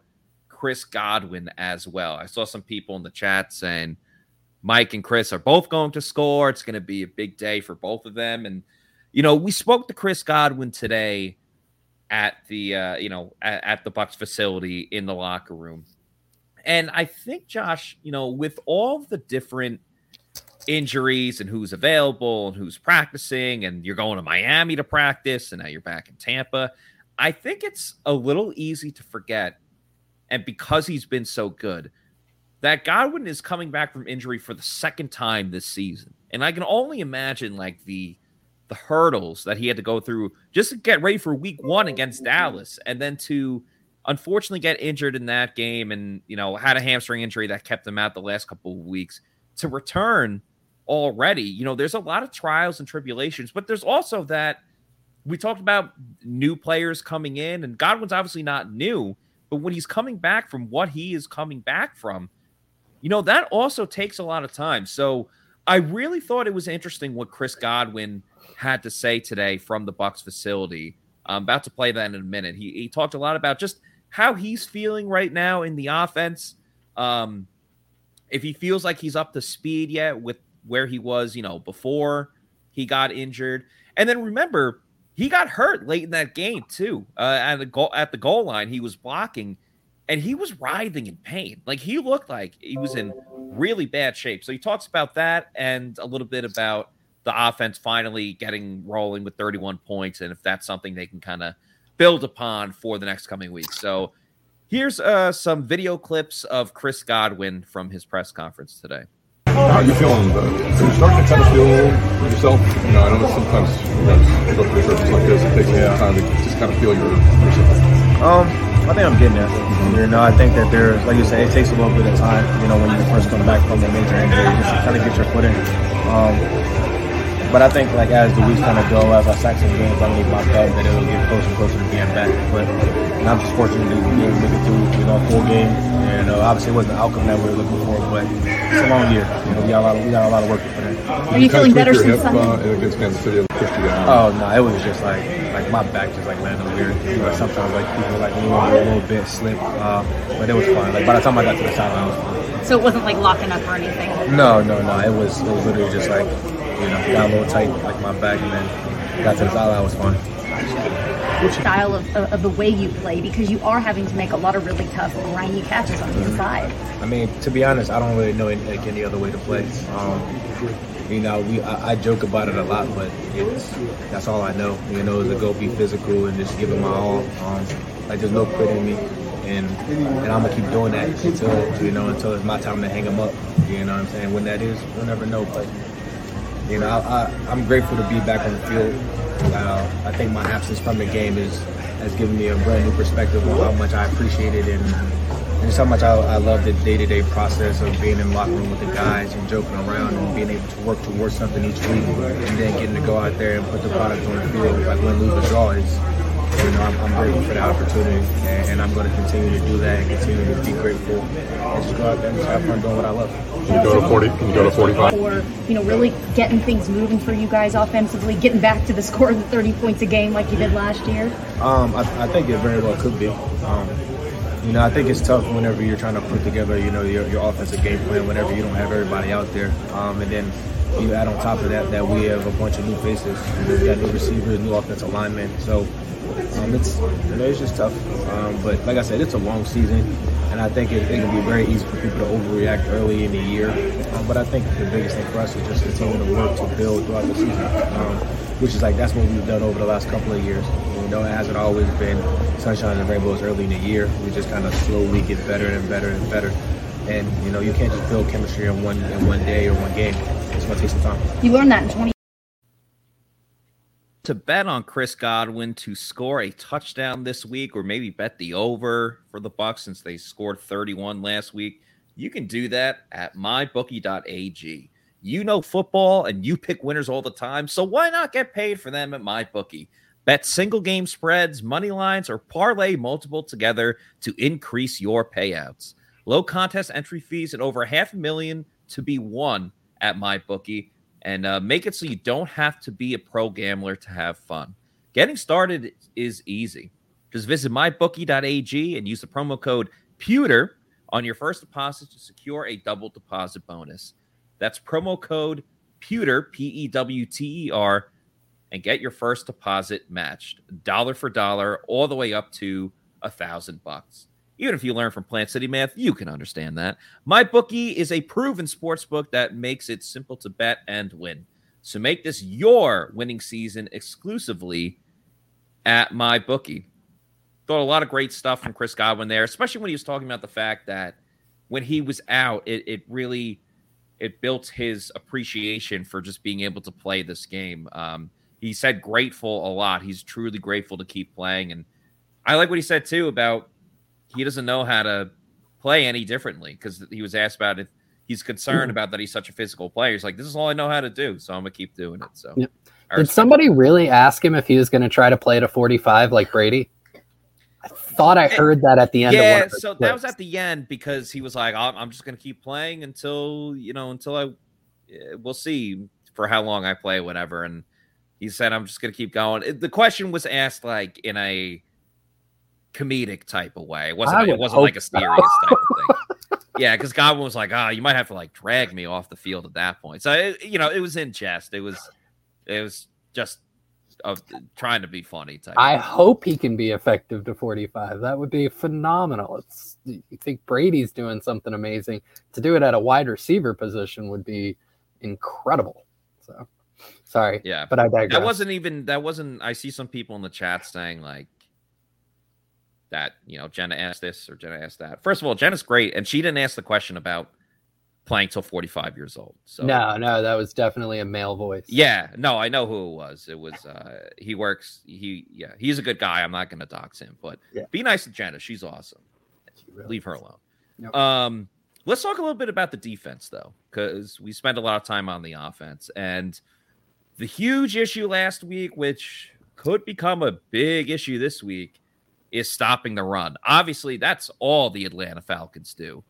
Chris Godwin as well. I saw some people in the chat saying Mike and Chris are both going to score. It's going to be a big day for both of them. And you know, we spoke to Chris Godwin today at the uh, you know at, at the Bucks facility in the locker room and I think, Josh, you know, with all the different injuries and who's available and who's practicing, and you're going to Miami to practice, and now you're back in Tampa, I think it's a little easy to forget. And because he's been so good, that Godwin is coming back from injury for the second time this season. And I can only imagine like the the hurdles that he had to go through just to get ready for week one against Dallas and then to unfortunately get injured in that game and you know had a hamstring injury that kept him out the last couple of weeks to return already you know there's a lot of trials and tribulations but there's also that we talked about new players coming in and godwin's obviously not new but when he's coming back from what he is coming back from you know that also takes a lot of time so i really thought it was interesting what chris godwin had to say today from the Bucks facility i'm about to play that in a minute he, he talked a lot about just how he's feeling right now in the offense. Um, if he feels like he's up to speed yet with where he was, you know, before he got injured. And then remember, he got hurt late in that game too. Uh, at the goal at the goal line, he was blocking, and he was writhing in pain. Like he looked like he was in really bad shape. So he talks about that and a little bit about the offense finally getting rolling with 31 points, and if that's something they can kind of build upon for the next coming weeks. So here's uh, some video clips of Chris Godwin from his press conference today. How are you feeling? Are you starting to kind of feel yourself? You know, I know sometimes you guys go through surface like this, it takes a yeah. time to just kind of feel your, yourself. Um, I think I'm getting there. Mm-hmm. You know, I think that there's, like you said, it takes a little bit of time. You know, when you first come back from a major injury, you just to kind of get your footing. Um, but I think like as the weeks kind of go, as I sack some games underneath my belt, that it'll get closer and closer to being back. But and I'm just fortunate to be able to make it through, you know, a full game. And uh, obviously, it wasn't the outcome that we were looking for, but it's a long year. You know, we got a lot of we got a lot of work to put in. Are you, feeling better since Sunday? Uh, against Kansas City, Oh no, it was just like like my back just like landed weird. You know, sometimes like people like lean a little bit, slip, uh, but it was fine. Like by the time I got to the sideline, it was fine. So it wasn't like locking up or anything. No, no, no. It was it was literally just like you know, got a little tight, like my back, and then got to the sideline. was fun. Style of, of, the way you play because you are having to make a lot of really tough, grimy catches on the inside. I mean, to be honest, I don't really know any, like, any other way to play. Um, you know, we I, I, joke about it a lot, but it's that's all I know. You know, is to go be physical and just give it my all. Um, like there's no quit in me, and and I'm gonna keep doing that until you know until it's my time to hang them up. You know what I'm saying? When that is, we'll never know. But you know, I, am grateful to be back on the field. Uh, I think my absence from the game is has given me a brand new perspective of how much I appreciate it and, and just how much I, I love the day-to-day process of being in locker room with the guys and joking around and being able to work towards something each week and then getting to go out there and put the product on the field, like win, lose, or draw is you know, I'm, I'm grateful for the opportunity, and, and, I'm going to continue to do that and continue to be grateful and just go out there and just have fun doing what I love. Can you go to 40? Can you go to 45? Or, you know, really getting things moving for you guys offensively, getting back to the score of the 30 points a game like you did last year? Um, I, I think it very well could be. Um, You know, I think it's tough whenever you're trying to put together, you know, your, your offensive game plan whenever you don't have everybody out there. Um, and then you add on top of that that we have a bunch of new faces. We got new receivers, new offensive linemen. So um, it's you know, it's just tough. Um, but like I said, it's a long season, and I think it, it, can be very easy for people to overreact early in the year. Um, but I think the biggest thing for us is just continuing to work to build throughout the season, um, which is like that's what we've done over the last couple of years. You know, it hasn't always been sunshine and rainbows early in the year. We just kind of slowly get better and better and better. And you know, you can't just build chemistry in one in one day or one game. It's gonna take some time. You learned that in 20. To bet on Chris Godwin to score a touchdown this week, or maybe bet the over for the Bucks since they scored 31 last week, you can do that at mybookie.ag. You know football and you pick winners all the time, so why not get paid for them at MyBookie? Bet single game spreads, money lines, or parlay multiple together to increase your payouts. Low contest entry fees and over half a million to be won at MyBookie and uh, make it so you don't have to be a pro gambler to have fun. Getting started is easy. Just visit mybookie.ag and use the promo code PEWTER on your first deposit to secure a double deposit bonus. That's promo code PEWTER, P E W T E R, and get your first deposit matched dollar for dollar, all the way up to a thousand bucks. Even if you learn from Plant City Math, you can understand that. My bookie is a proven sports book that makes it simple to bet and win. So make this your winning season exclusively at my bookie. Thought a lot of great stuff from Chris Godwin there, especially when he was talking about the fact that when he was out, it, it really it built his appreciation for just being able to play this game. Um, he said grateful a lot. He's truly grateful to keep playing, and I like what he said too about he doesn't know how to play any differently because he was asked about it. He's concerned about that he's such a physical player. He's like, this is all I know how to do, so I'm gonna keep doing it. So, yep. did somebody really ask him if he was going to try to play to 45 like Brady? I thought I heard that at the end. Yeah, so clips. that was at the end because he was like, "I'm just going to keep playing until you know until I eh, we'll see for how long I play, whatever." And he said, "I'm just going to keep going." The question was asked like in a comedic type of way. It wasn't it wasn't like a serious so. type of thing. yeah, because Godwin was like, "Ah, oh, you might have to like drag me off the field at that point." So it, you know, it was in jest. It was it was just of trying to be funny. Type I hope he can be effective to 45. That would be phenomenal. It's you think Brady's doing something amazing. To do it at a wide receiver position would be incredible. So sorry. Yeah. But I digress. That wasn't even that wasn't I see some people in the chat saying like that you know Jenna asked this or Jenna asked that. First of all, Jenna's great, and she didn't ask the question about playing till 45 years old. So no, no, that was definitely a male voice. Yeah, no, I know who it was. It was uh he works he yeah, he's a good guy. I'm not gonna dox him, but yeah. be nice to Jenna. She's awesome. She really Leave her alone. Yep. Um let's talk a little bit about the defense though, because we spent a lot of time on the offense and the huge issue last week, which could become a big issue this week, is stopping the run. Obviously, that's all the Atlanta Falcons do.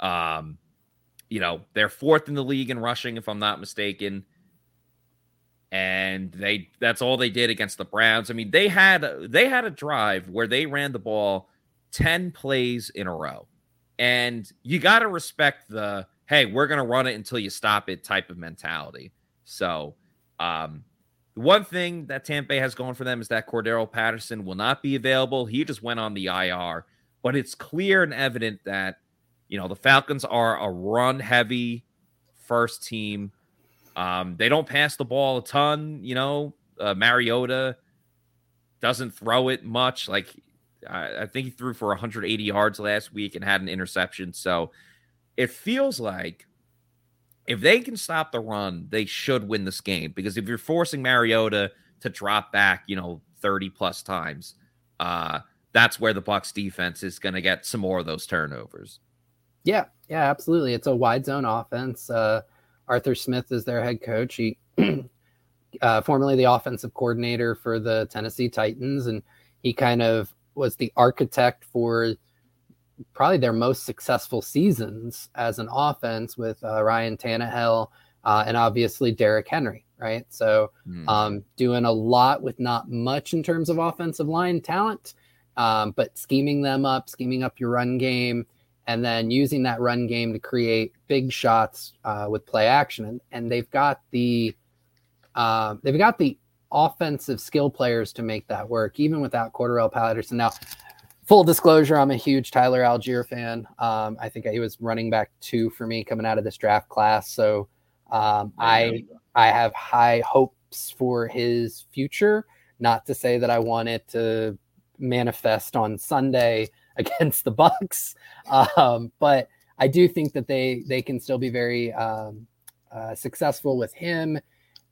Um, you know, they're fourth in the league in rushing, if I'm not mistaken. And they that's all they did against the Browns. I mean, they had they had a drive where they ran the ball 10 plays in a row. And you got to respect the hey, we're going to run it until you stop it type of mentality. So, um, the one thing that Tampa Bay has going for them is that Cordarrelle Patterson will not be available. He just went on the IR, but it's clear and evident that you know the Falcons are a run heavy first team. Um, they don't pass the ball a ton. You know, uh, Mariota doesn't throw it much. Like I, I think he threw for 180 yards last week and had an interception. So it feels like if they can stop the run, they should win this game because if you're forcing Mariota to drop back, you know, 30 plus times, uh, that's where the Bucks defense is going to get some more of those turnovers. Yeah, yeah, absolutely. It's a wide zone offense. Uh, Arthur Smith is their head coach. He uh, formerly the offensive coordinator for the Tennessee Titans, and he kind of was the architect for probably their most successful seasons as an offense with uh, Ryan Tannehill uh, and obviously Derrick Henry, right? So mm. um, doing a lot with not much in terms of offensive line talent. um, but scheming them up, scheming up your run game, and then using that run game to create big shots uh, with play action. And, and they've got the uh, they've got the offensive skill players to make that work, even without Cordarrelle Patterson. Now, full disclosure, I'm a huge Tyler Allgeier fan. Um, I think he was running back two for me coming out of this draft class. So um, I I have high hopes for his future. Not to say that I want it to manifest on Sunday against the Bucks, um, but I do think that they they can still be very um, uh, successful with him.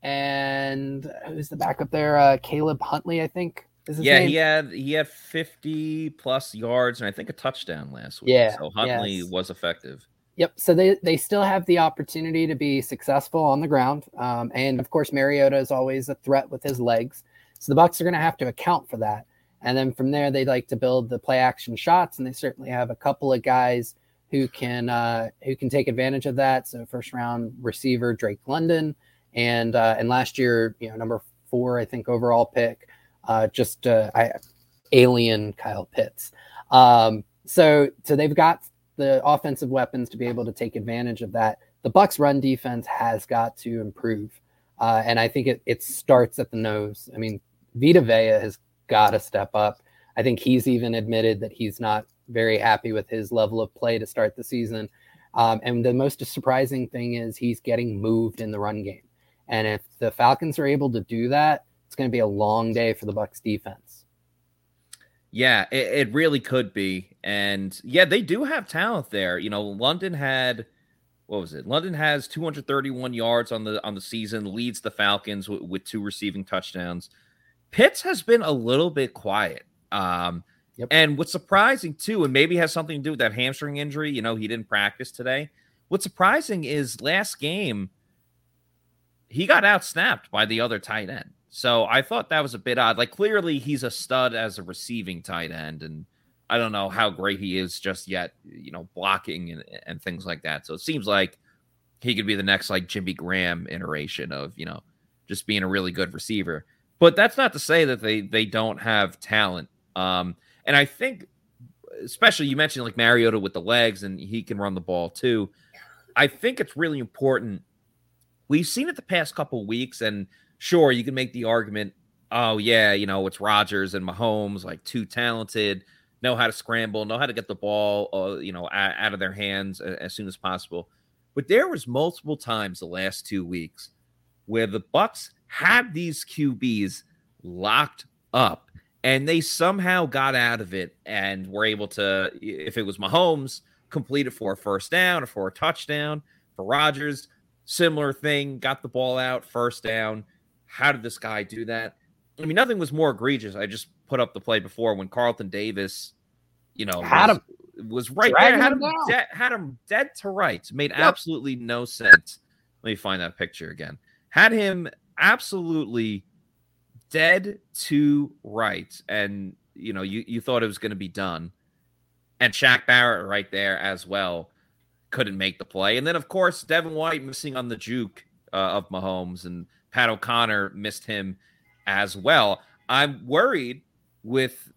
And who's the backup there? Uh, Caleb Huntley, I think. Yeah, name? he had he had 50 plus yards and I think a touchdown last week. Yeah, so Huntley yes. was effective. Yep. So they, they still have the opportunity to be successful on the ground. Um, and of course, Mariota is always a threat with his legs. So the Bucks are going to have to account for that. And then from there, they like to build the play action shots, and they certainly have a couple of guys who can uh, who can take advantage of that. So first round receiver Drake London, and uh, and last year, you know, number four, I think overall pick, uh, just uh, I, alien Kyle Pitts. Um, so so they've got the offensive weapons to be able to take advantage of that. The Bucks' run defense has got to improve, uh, and I think it it starts at the nose. I mean, Vita Vea has got to step up. I think he's even admitted that he's not very happy with his level of play to start the season. Um, and the most surprising thing is he's getting moved in the run game. And if the Falcons are able to do that, it's going to be a long day for the Bucks defense. Yeah, it, it, really could be. And yeah, they do have talent there. You know, London had what was it? London has 231 yards on the on the season, leads the Falcons w- with two receiving touchdowns. Pitts has been a little bit quiet. Um, yep. and what's surprising too, and maybe has something to do with that hamstring injury, you know, he didn't practice today. What's surprising is last game he got out snapped by the other tight end. So I thought that was a bit odd. Like clearly he's a stud as a receiving tight end, and I don't know how great he is just yet, you know, blocking and, and things like that. So it seems like he could be the next like Jimmy Graham iteration of, you know, just being a really good receiver. But that's not to say that they they don't have talent. Um, and I think especially you mentioned like Mariota with the legs and he can run the ball too. I think it's really important. We've seen it the past couple weeks and sure, you can make the argument, oh yeah, you know, it's Rodgers and Mahomes, like too talented, know how to scramble, know how to get the ball, uh, you know, out, of their hands as, soon as possible. But there was multiple times the last two weeks where the Bucks had these QBs locked up and they somehow got out of it and were able to, if it was Mahomes, complete it for a first down or for a touchdown. For Rodgers, similar thing, got the ball out, first down. How did this guy do that? I mean, nothing was more egregious. I just put up the play before when Carlton Davis, you know, had was, him, was right there, had him, de- had him dead to rights. Made yep. absolutely no sense. Let me find that picture again. Had him absolutely dead to rights, and you know, you you thought it was going to be done, and Shaq Barrett right there as well couldn't make the play, and then of course Devin White missing on the juke uh, of Mahomes and Pat O'Connor missed him as well. I'm worried with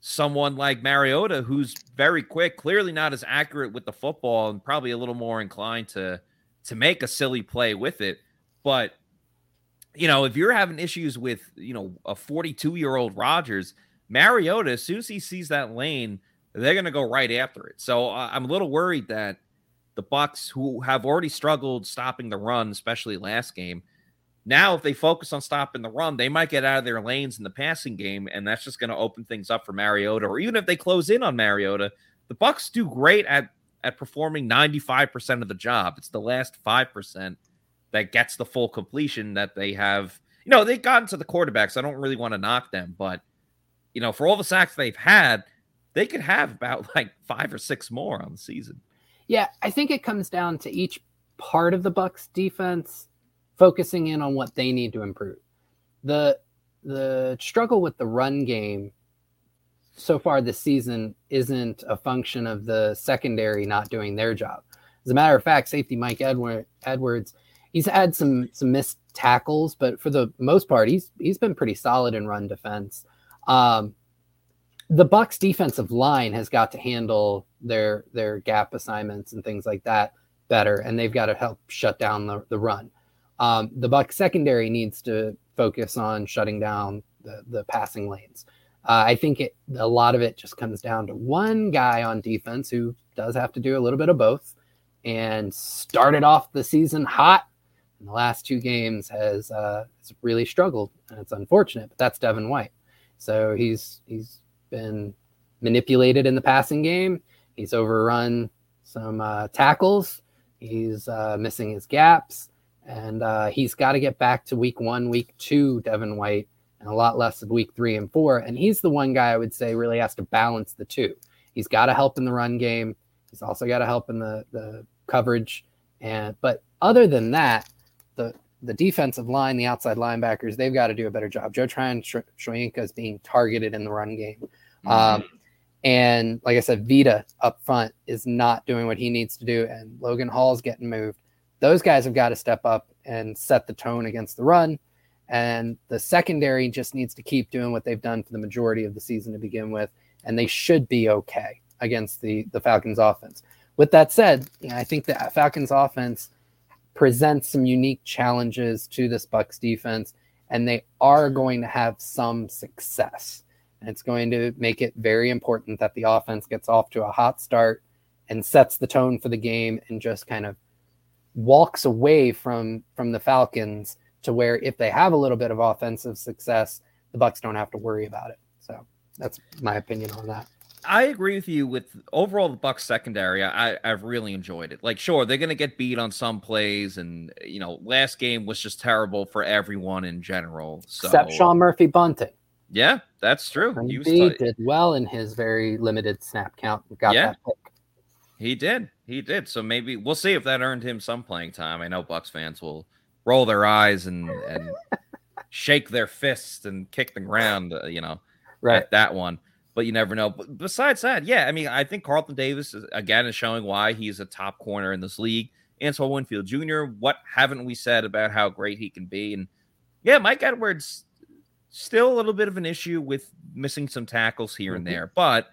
someone like Mariota, who's very quick, clearly not as accurate with the football, and probably a little more inclined to to make a silly play with it. But you know, if you're having issues with you know a 42 year old Rodgers, Mariota, as soon as he sees that lane, they're going to go right after it. So uh, I'm a little worried that the Bucks, who have already struggled stopping the run, especially last game, now, if they focus on stopping the run, they might get out of their lanes in the passing game, and that's just going to open things up for Mariota. Or even if they close in on Mariota, the Bucks do great at at performing 95% of the job. It's the last 5% that gets the full completion that they have. You know, they've gotten to the quarterbacks. I don't really want to knock them, but you know, for all the sacks they've had, they could have about like five or six more on the season. Yeah, I think it comes down to each part of the Bucks defense focusing in on what they need to improve. The the struggle with the run game so far this season isn't a function of the secondary not doing their job. As a matter of fact, safety Mike Edward, Edwards, he's had some some missed tackles, but for the most part, he's he's been pretty solid in run defense. Um, the Bucks defensive line has got to handle their their gap assignments and things like that better, and they've got to help shut down the, the run. Um, the Buck secondary needs to focus on shutting down the, the passing lanes. Uh, I think it a lot of it just comes down to one guy on defense who does have to do a little bit of both, and started off the season hot. In the last two games has uh, really struggled, and it's unfortunate. But that's Devin White. So he's he's been manipulated in the passing game. He's overrun some uh, tackles. He's uh, missing his gaps, and uh, he's got to get back to week one, week two, Devin White, and a lot less of week three and four. And he's the one guy I would say really has to balance the two. He's got to help in the run game. He's also got to help in the the coverage. And but other than that, the the defensive line, the outside linebackers, they've got to do a better job. Joe Tryon Shoyinka is being targeted in the run game. Mm-hmm. Um, and like I said, Vita up front is not doing what he needs to do, and Logan Hall's getting moved. Those guys have got to step up and set the tone against the run. And the secondary just needs to keep doing what they've done for the majority of the season to begin with, and they should be okay against the the Falcons offense. With that said, I think the Falcons offense presents some unique challenges to this Bucks defense, and they are going to have some success. And it's going to make it very important that the offense gets off to a hot start and sets the tone for the game and just kind of walks away from from the Falcons to where if they have a little bit of offensive success, the Bucks don't have to worry about it. So that's my opinion on that. I agree with you with overall the Bucks secondary. I I've really enjoyed it. Like, sure, they're gonna get beat on some plays, and you know, last game was just terrible for everyone in general. So. Except Sean Murphy Bunting. Yeah, that's true. He did well in his very limited snap count. Got yeah, that. He did. He did. So maybe we'll see if that earned him some playing time. I know Bucks fans will roll their eyes and and shake their fists and kick the ground. Uh, you know, right. at that one but you never know. But besides that, yeah, I mean, I think Carlton Davis is, again is showing why he's a top corner in this league. Antoine Winfield Jr. What haven't we said about how great he can be? And yeah, Mike Edwards still a little bit of an issue with missing some tackles here and mm-hmm. there, but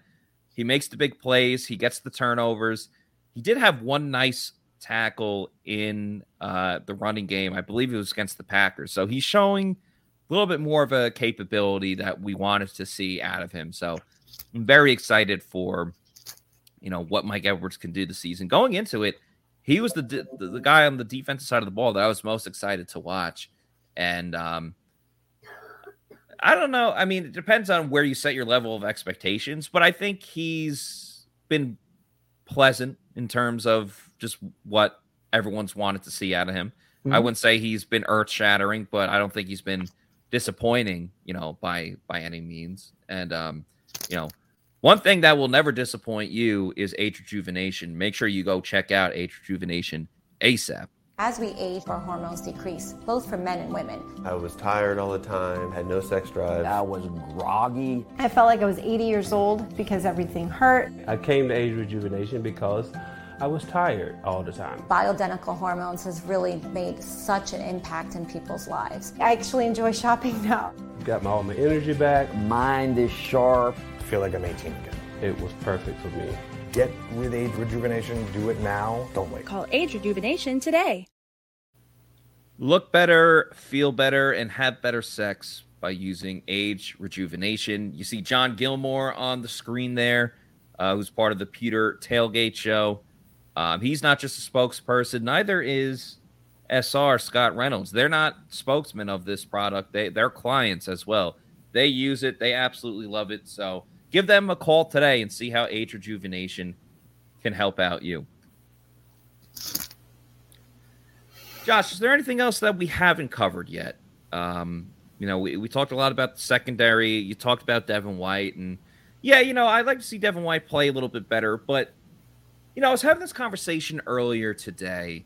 he makes the big plays. He gets the turnovers. He did have one nice tackle in uh, the running game. I believe it was against the Packers. So he's showing a little bit more of a capability that we wanted to see out of him. So I'm very excited for you know what Mike Edwards can do this season. Going into it, he was the, the, the guy on the defensive side of the ball that I was most excited to watch, and um, I don't know. I mean, it depends on where you set your level of expectations, but I think he's been pleasant in terms of just what everyone's wanted to see out of him. Mm-hmm. I wouldn't say he's been earth shattering, but I don't think he's been disappointing, you know, by by any means. And um, you know, one thing that will never disappoint you is age rejuvenation. Make sure you go check out age rejuvenation ASAP. As we age, our hormones decrease, both for men and women. I was tired all the time, had no sex drive. I was groggy. I felt like I was 80 years old because everything hurt. I came to age rejuvenation because I was tired all the time. Bioidentical hormones has really made such an impact in people's lives. I actually enjoy shopping now. Got my, all my energy back. Mind is sharp I feel like I'm 18 again. It was perfect for me. Get with Age Rejuvenation. Do it now. Don't wait. Call Age Rejuvenation today. Look better, feel better, and have better sex by using Age Rejuvenation. You see John Gilmore on the screen there, uh, who's part of the Pewter Tailgate Show. Um, he's not just a spokesperson, neither is SR Scott Reynolds. They're not spokesmen of this product, they, they're clients as well. They use it, they absolutely love it. So, Give them a call today and see how age rejuvenation can help out you. Josh, is there anything else that we haven't covered yet? Um, you know, we, we talked a lot about the secondary. You talked about Devin White, and yeah, you know, I'd like to see Devin White play a little bit better. But you know, I was having this conversation earlier today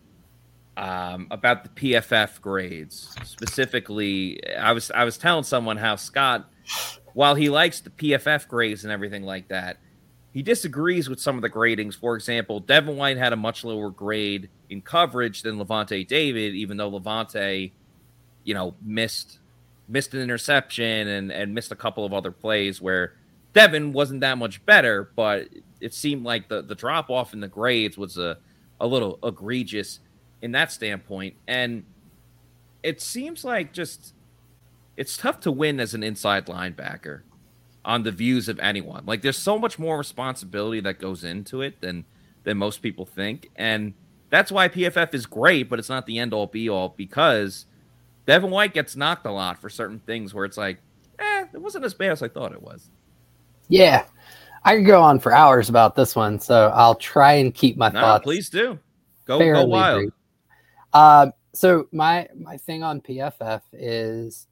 um, about the PFF grades. Specifically, I was I was telling someone how Scott while he likes the PFF grades and everything like that, he disagrees with some of the gradings. For example, Devin White had a much lower grade in coverage than Lavonte David, even though Lavonte, you know, missed missed an interception and and missed a couple of other plays where Devin wasn't that much better, but it seemed like the the drop off in the grades was a a little egregious in that standpoint, and it seems like just it's tough to win as an inside linebacker on the views of anyone. Like there's so much more responsibility that goes into it than than most people think, and that's why PFF is great, but it's not the end all be all because Devin White gets knocked a lot for certain things where it's like, eh, it wasn't as bad as I thought it was. Yeah. I could go on for hours about this one, so I'll try and keep my no, thoughts. Please do. Go, go wild. Uh, so my my thing on PFF is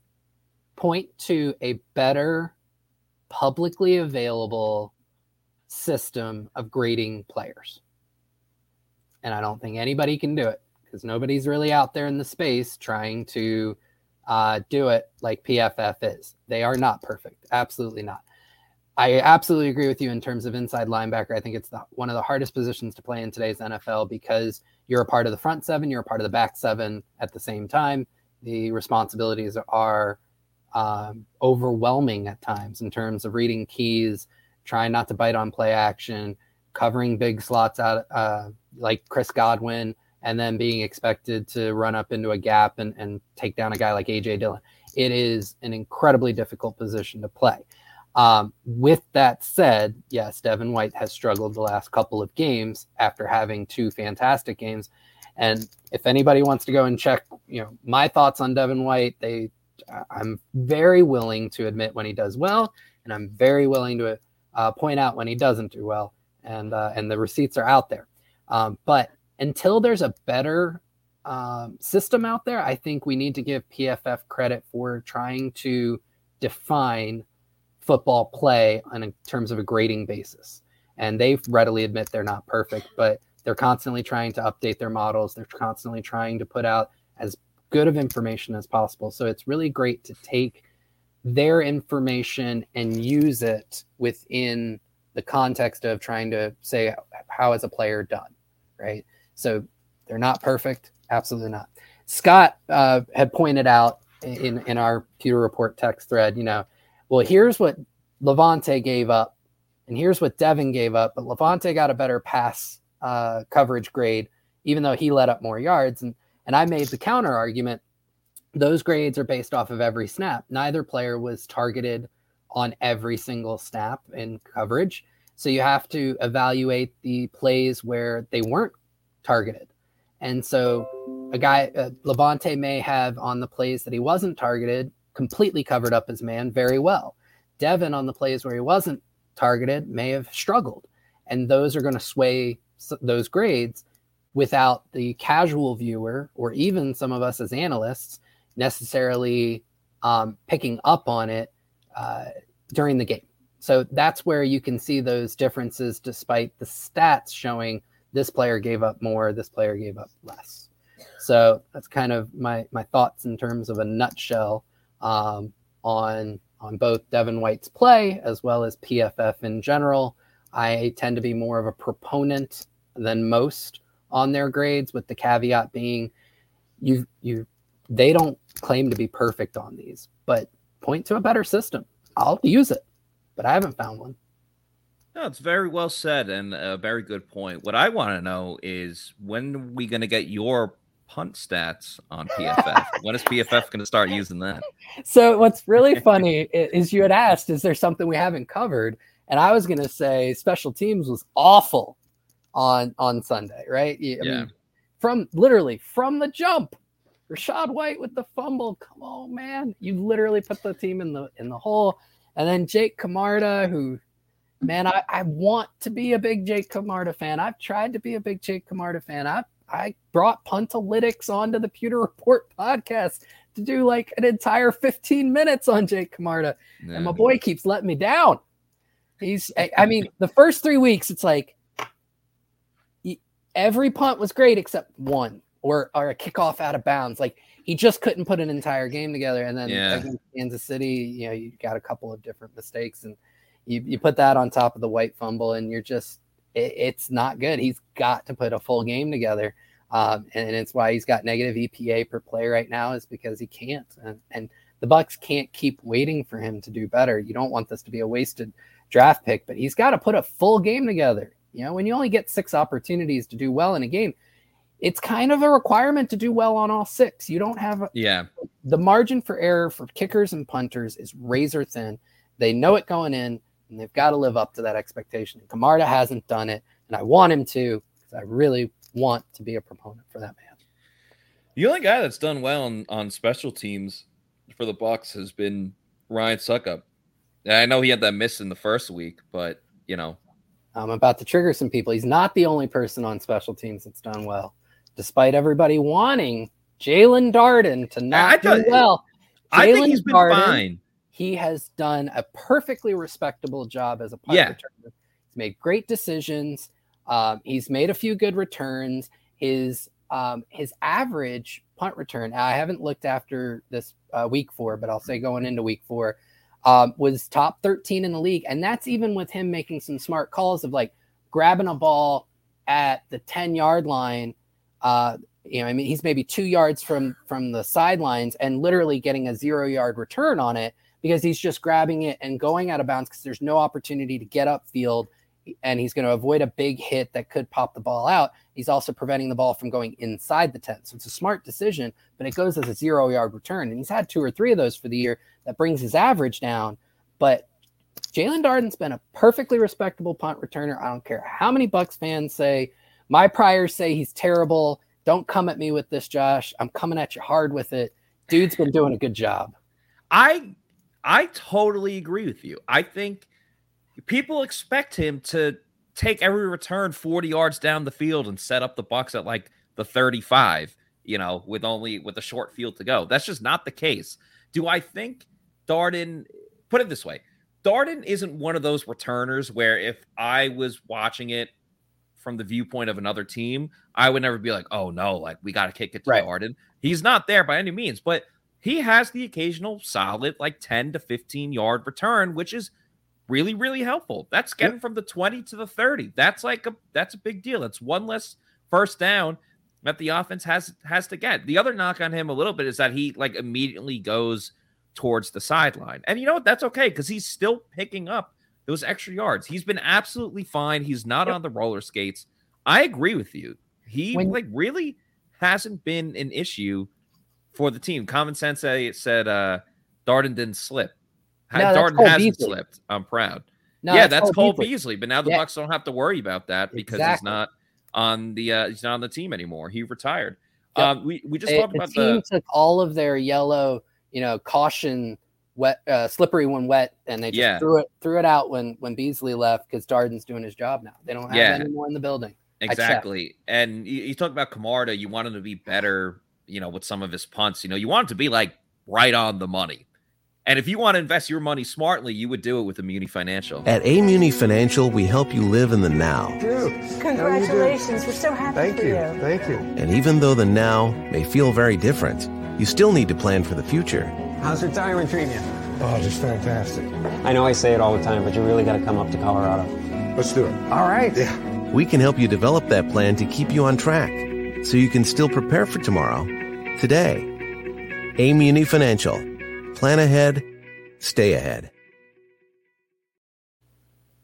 point to a better publicly available system of grading players. And I don't think anybody can do it because nobody's really out there in the space trying to uh, do it like PFF is. They are not perfect. Absolutely not. I absolutely agree with you in terms of inside linebacker. I think it's the, one of the hardest positions to play in today's NFL because you're a part of the front seven, you're a part of the back seven at the same time. The responsibilities are um, overwhelming at times in terms of reading keys, trying not to bite on play action, covering big slots out uh, like Chris Godwin, and then being expected to run up into a gap and, and take down a guy like AJ Dillon. It is an incredibly difficult position to play. Um, with that said, yes, Devin White has struggled the last couple of games after having two fantastic games. And if anybody wants to go and check, you know, my thoughts on Devin White, they, I'm very willing to admit when he does well, and I'm very willing to uh, point out when he doesn't do well, and uh, and the receipts are out there. Um, but until there's a better um, system out there, I think we need to give PFF credit for trying to define football play in terms of a grading basis. And they readily admit they're not perfect, but they're constantly trying to update their models. They're constantly trying to put out as good of information as possible. So it's really great to take their information and use it within the context of trying to say how is a player done, right? So they're not perfect, absolutely not. Scott uh, had pointed out in in our Pewter Report text thread, you know, well, here's what Lavonte gave up, and here's what Devin gave up. But Lavonte got a better pass uh, coverage grade, even though he let up more yards. And and I made the counter argument. Those grades are based off of every snap. Neither player was targeted on every single snap in coverage. So you have to evaluate the plays where they weren't targeted. And so a guy, uh, Lavonte may have on the plays that he wasn't targeted completely covered up his man very well. Devin on the plays where he wasn't targeted may have struggled, and those are going to sway those grades without the casual viewer or even some of us as analysts necessarily um, picking up on it uh, during the game. So that's where you can see those differences despite the stats showing this player gave up more, this player gave up less. So that's kind of my my thoughts in terms of a nutshell um, on on both Devin White's play as well as PFF in general. I tend to be more of a proponent than most on their grades, with the caveat being you you they don't claim to be perfect on these, but point to a better system. I'll use it, but I haven't found one. No, it's very well said and a very good point. What I want to know is when are we going to get your punt stats on PFF? when is PFF going to start using that? So what's really funny is you had asked, is there something we haven't covered? And I was going to say special teams was awful on on Sunday, right? I yeah. Mean, from literally from the jump, Rachaad White with the fumble. Come on, man! You literally put the team in the in the hole. And then Jake Camarda, who, man, I, I want to be a big Jake Camarda fan. I've tried to be a big Jake Camarda fan. I've I brought Puntalytics onto the Pewter Report podcast to do like an entire 15 minutes on Jake Camarda. Yeah. And my boy keeps letting me down. He's, I mean, the first three weeks, it's like every punt was great except one or, or a kickoff out of bounds. Like he just couldn't put an entire game together. And then yeah. Kansas City, you know, you got a couple of different mistakes and you, you put that on top of the white fumble and you're just, it, it's not good. He's got to put a full game together. Um, and it's why he's got negative EPA per play right now is because he can't. And, and the Bucks can't keep waiting for him to do better. You don't want this to be a wasted draft pick, but he's got to put a full game together. You know, when you only get six opportunities to do well in a game, it's kind of a requirement to do well on all six. You don't have a, yeah. The margin for error for kickers and punters is razor thin. They know it going in, and they've got to live up to that expectation. And Camarda hasn't done it, and I want him to because I really want to be a proponent for that man. The only guy that's done well on, on special teams for the Bucs has been Ryan Succop. I know he had that miss in the first week, but you know, I'm about to trigger some people. He's not the only person on special teams that's done well, despite everybody wanting Jaelon Darden to not do well. I think he's been Darden, fine. He has done a perfectly respectable job as a punt yeah. returner. He's made great decisions. Um, he's made a few good returns. His um, his average punt return. I haven't looked after this uh, week four, but I'll say going into week four um, was top 13 in the league. And that's even with him making some smart calls of like grabbing a ball at the 10 yard line. Uh, you know, I mean, he's maybe two yards from from the sidelines and literally getting a zero yard return on it because he's just grabbing it and going out of bounds because there's no opportunity to get upfield and he's going to avoid a big hit that could pop the ball out. He's also preventing the ball from going inside the 10. So it's a smart decision, but it goes as a zero yard return. And he's had two or three of those for the year that brings his average down. But Jaelon Darden's been a perfectly respectable punt returner. I don't care how many Bucs fans say, my priors say he's terrible. Don't come at me with this, Josh. I'm coming at you hard with it. Dude's been doing a good job. I I totally agree with you. I think people expect him to take every return 40 yards down the field and set up the Bucs at like the 35, you know, with only with a short field to go. That's just not the case. Do I think Darden put it this way? Darden isn't one of those returners where if I was watching it from the viewpoint of another team, I would never be like, "Oh no, like we got to kick it to right. Darden." He's not there by any means, but he has the occasional solid like 10 to 15 yard return, which is really really helpful. That's getting yep. from the 20 to the 30 that's like a that's a big deal. It's one less first down that the offense has has to get. The other knock on him a little bit is that he like immediately goes towards the sideline. And you know what? That's okay because he's still picking up those extra yards. He's been absolutely fine. He's not yep. on the roller skates. I agree with you. He when, like really hasn't been an issue for the team. Common sense said uh darden didn't slip no, Darden hasn't Beasley. slipped. I'm proud. No, yeah, that's, that's Cole, Beasley. Beasley. But now the yeah. Bucs don't have to worry about that because exactly. he's not on the uh, he's not on the team anymore. He retired. Yep. Um, we we just it, talked the about team the took all of their yellow, you know, caution wet, uh, slippery when wet, and they just yeah. threw it threw it out when when Beasley left because Darden's doing his job now. They don't have yeah. any more in the building. Exactly. And you, you talk about Camarda, you want him to be better, you know, with some of his punts. You know, you want him to be like right on the money. And if you want to invest your money smartly, you would do it with Amuni Financial. At Amuni Financial, we help you live in the now. Congratulations. We're so happy Thank for you. you. Thank you. And even though the now may feel very different, you still need to plan for the future. How's retirement treating you? Oh, just fantastic. I know I say it all the time, but you really got to come up to Colorado. Let's do it. All right. Yeah. We can help you develop that plan to keep you on track so you can still prepare for tomorrow today. Amuni Financial Plan ahead, stay ahead.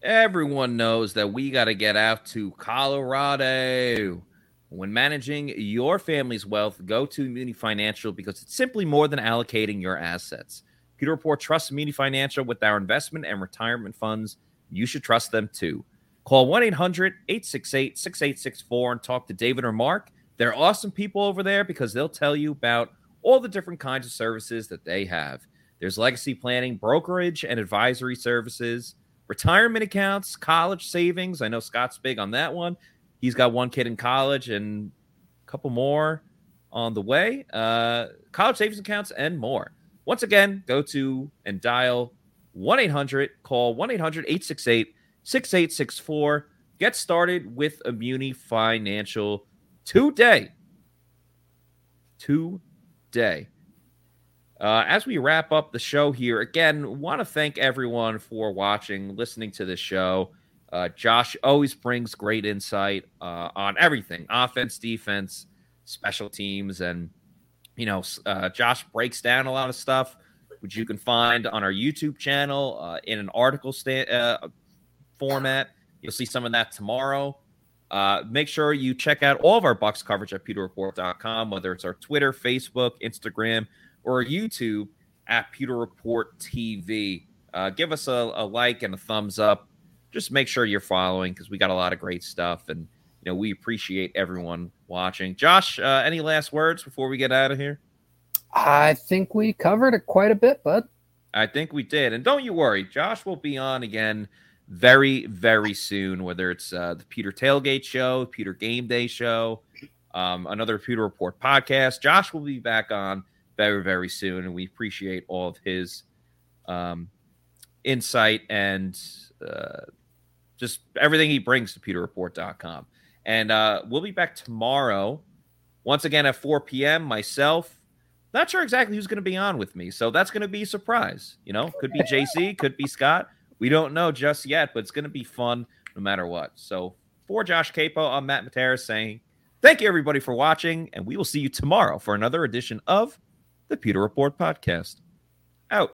Everyone knows that we got to get out to Colorado. When managing your family's wealth, go to Muni Financial because it's simply more than allocating your assets. Pewter Report trusts Muni Financial with our investment and retirement funds. You should trust them too. Call 1 800 868 6864 and talk to David or Mark. They're awesome people over there because they'll tell you about all the different kinds of services that they have. There's legacy planning, brokerage, and advisory services, retirement accounts, college savings. I know Scott's big on that one. He's got one kid in college and a couple more on the way. Uh, college savings accounts and more. Once again, go to and dial 1 800, call 1 800 868 6864. Get started with Amuni Financial today. Today day. Uh, as we wrap up the show here, again, want to thank everyone for watching, listening to the show. Uh, Josh always brings great insight uh, on everything offense, defense, special teams. And, you know, uh, Josh breaks down a lot of stuff which you can find on our YouTube channel uh, in an article sta- uh, format. You'll see some of that tomorrow. Uh, make sure you check out all of our Bucs coverage at pewterreport.com, whether it's our Twitter, Facebook, Instagram, or YouTube at Pewter Report TV. Uh, give us a, a, like and a thumbs up. Just make sure you're following because we got a lot of great stuff, and you know we appreciate everyone watching. Josh, uh, any last words before we get out of here? I think we covered it quite a bit, bud. I think we did, and don't you worry, Josh will be on again very, very soon. Whether it's uh, the Pewter Tailgate Show, Pewter Game Day Show, um, another Pewter Report podcast. Josh will be back on very, very soon, and we appreciate all of his um, insight and uh, just everything he brings to pewterreport.com. And uh, we'll be back tomorrow, once again at 4 p.m. Myself, not sure exactly who's going to be on with me, so that's going to be a surprise. You know, could be JC, could be Scott. We don't know just yet, but it's going to be fun no matter what. So for Josh Queipo, I'm Matt Matera saying thank you everybody for watching, and we will see you tomorrow for another edition of the Pewter Report podcast. Out.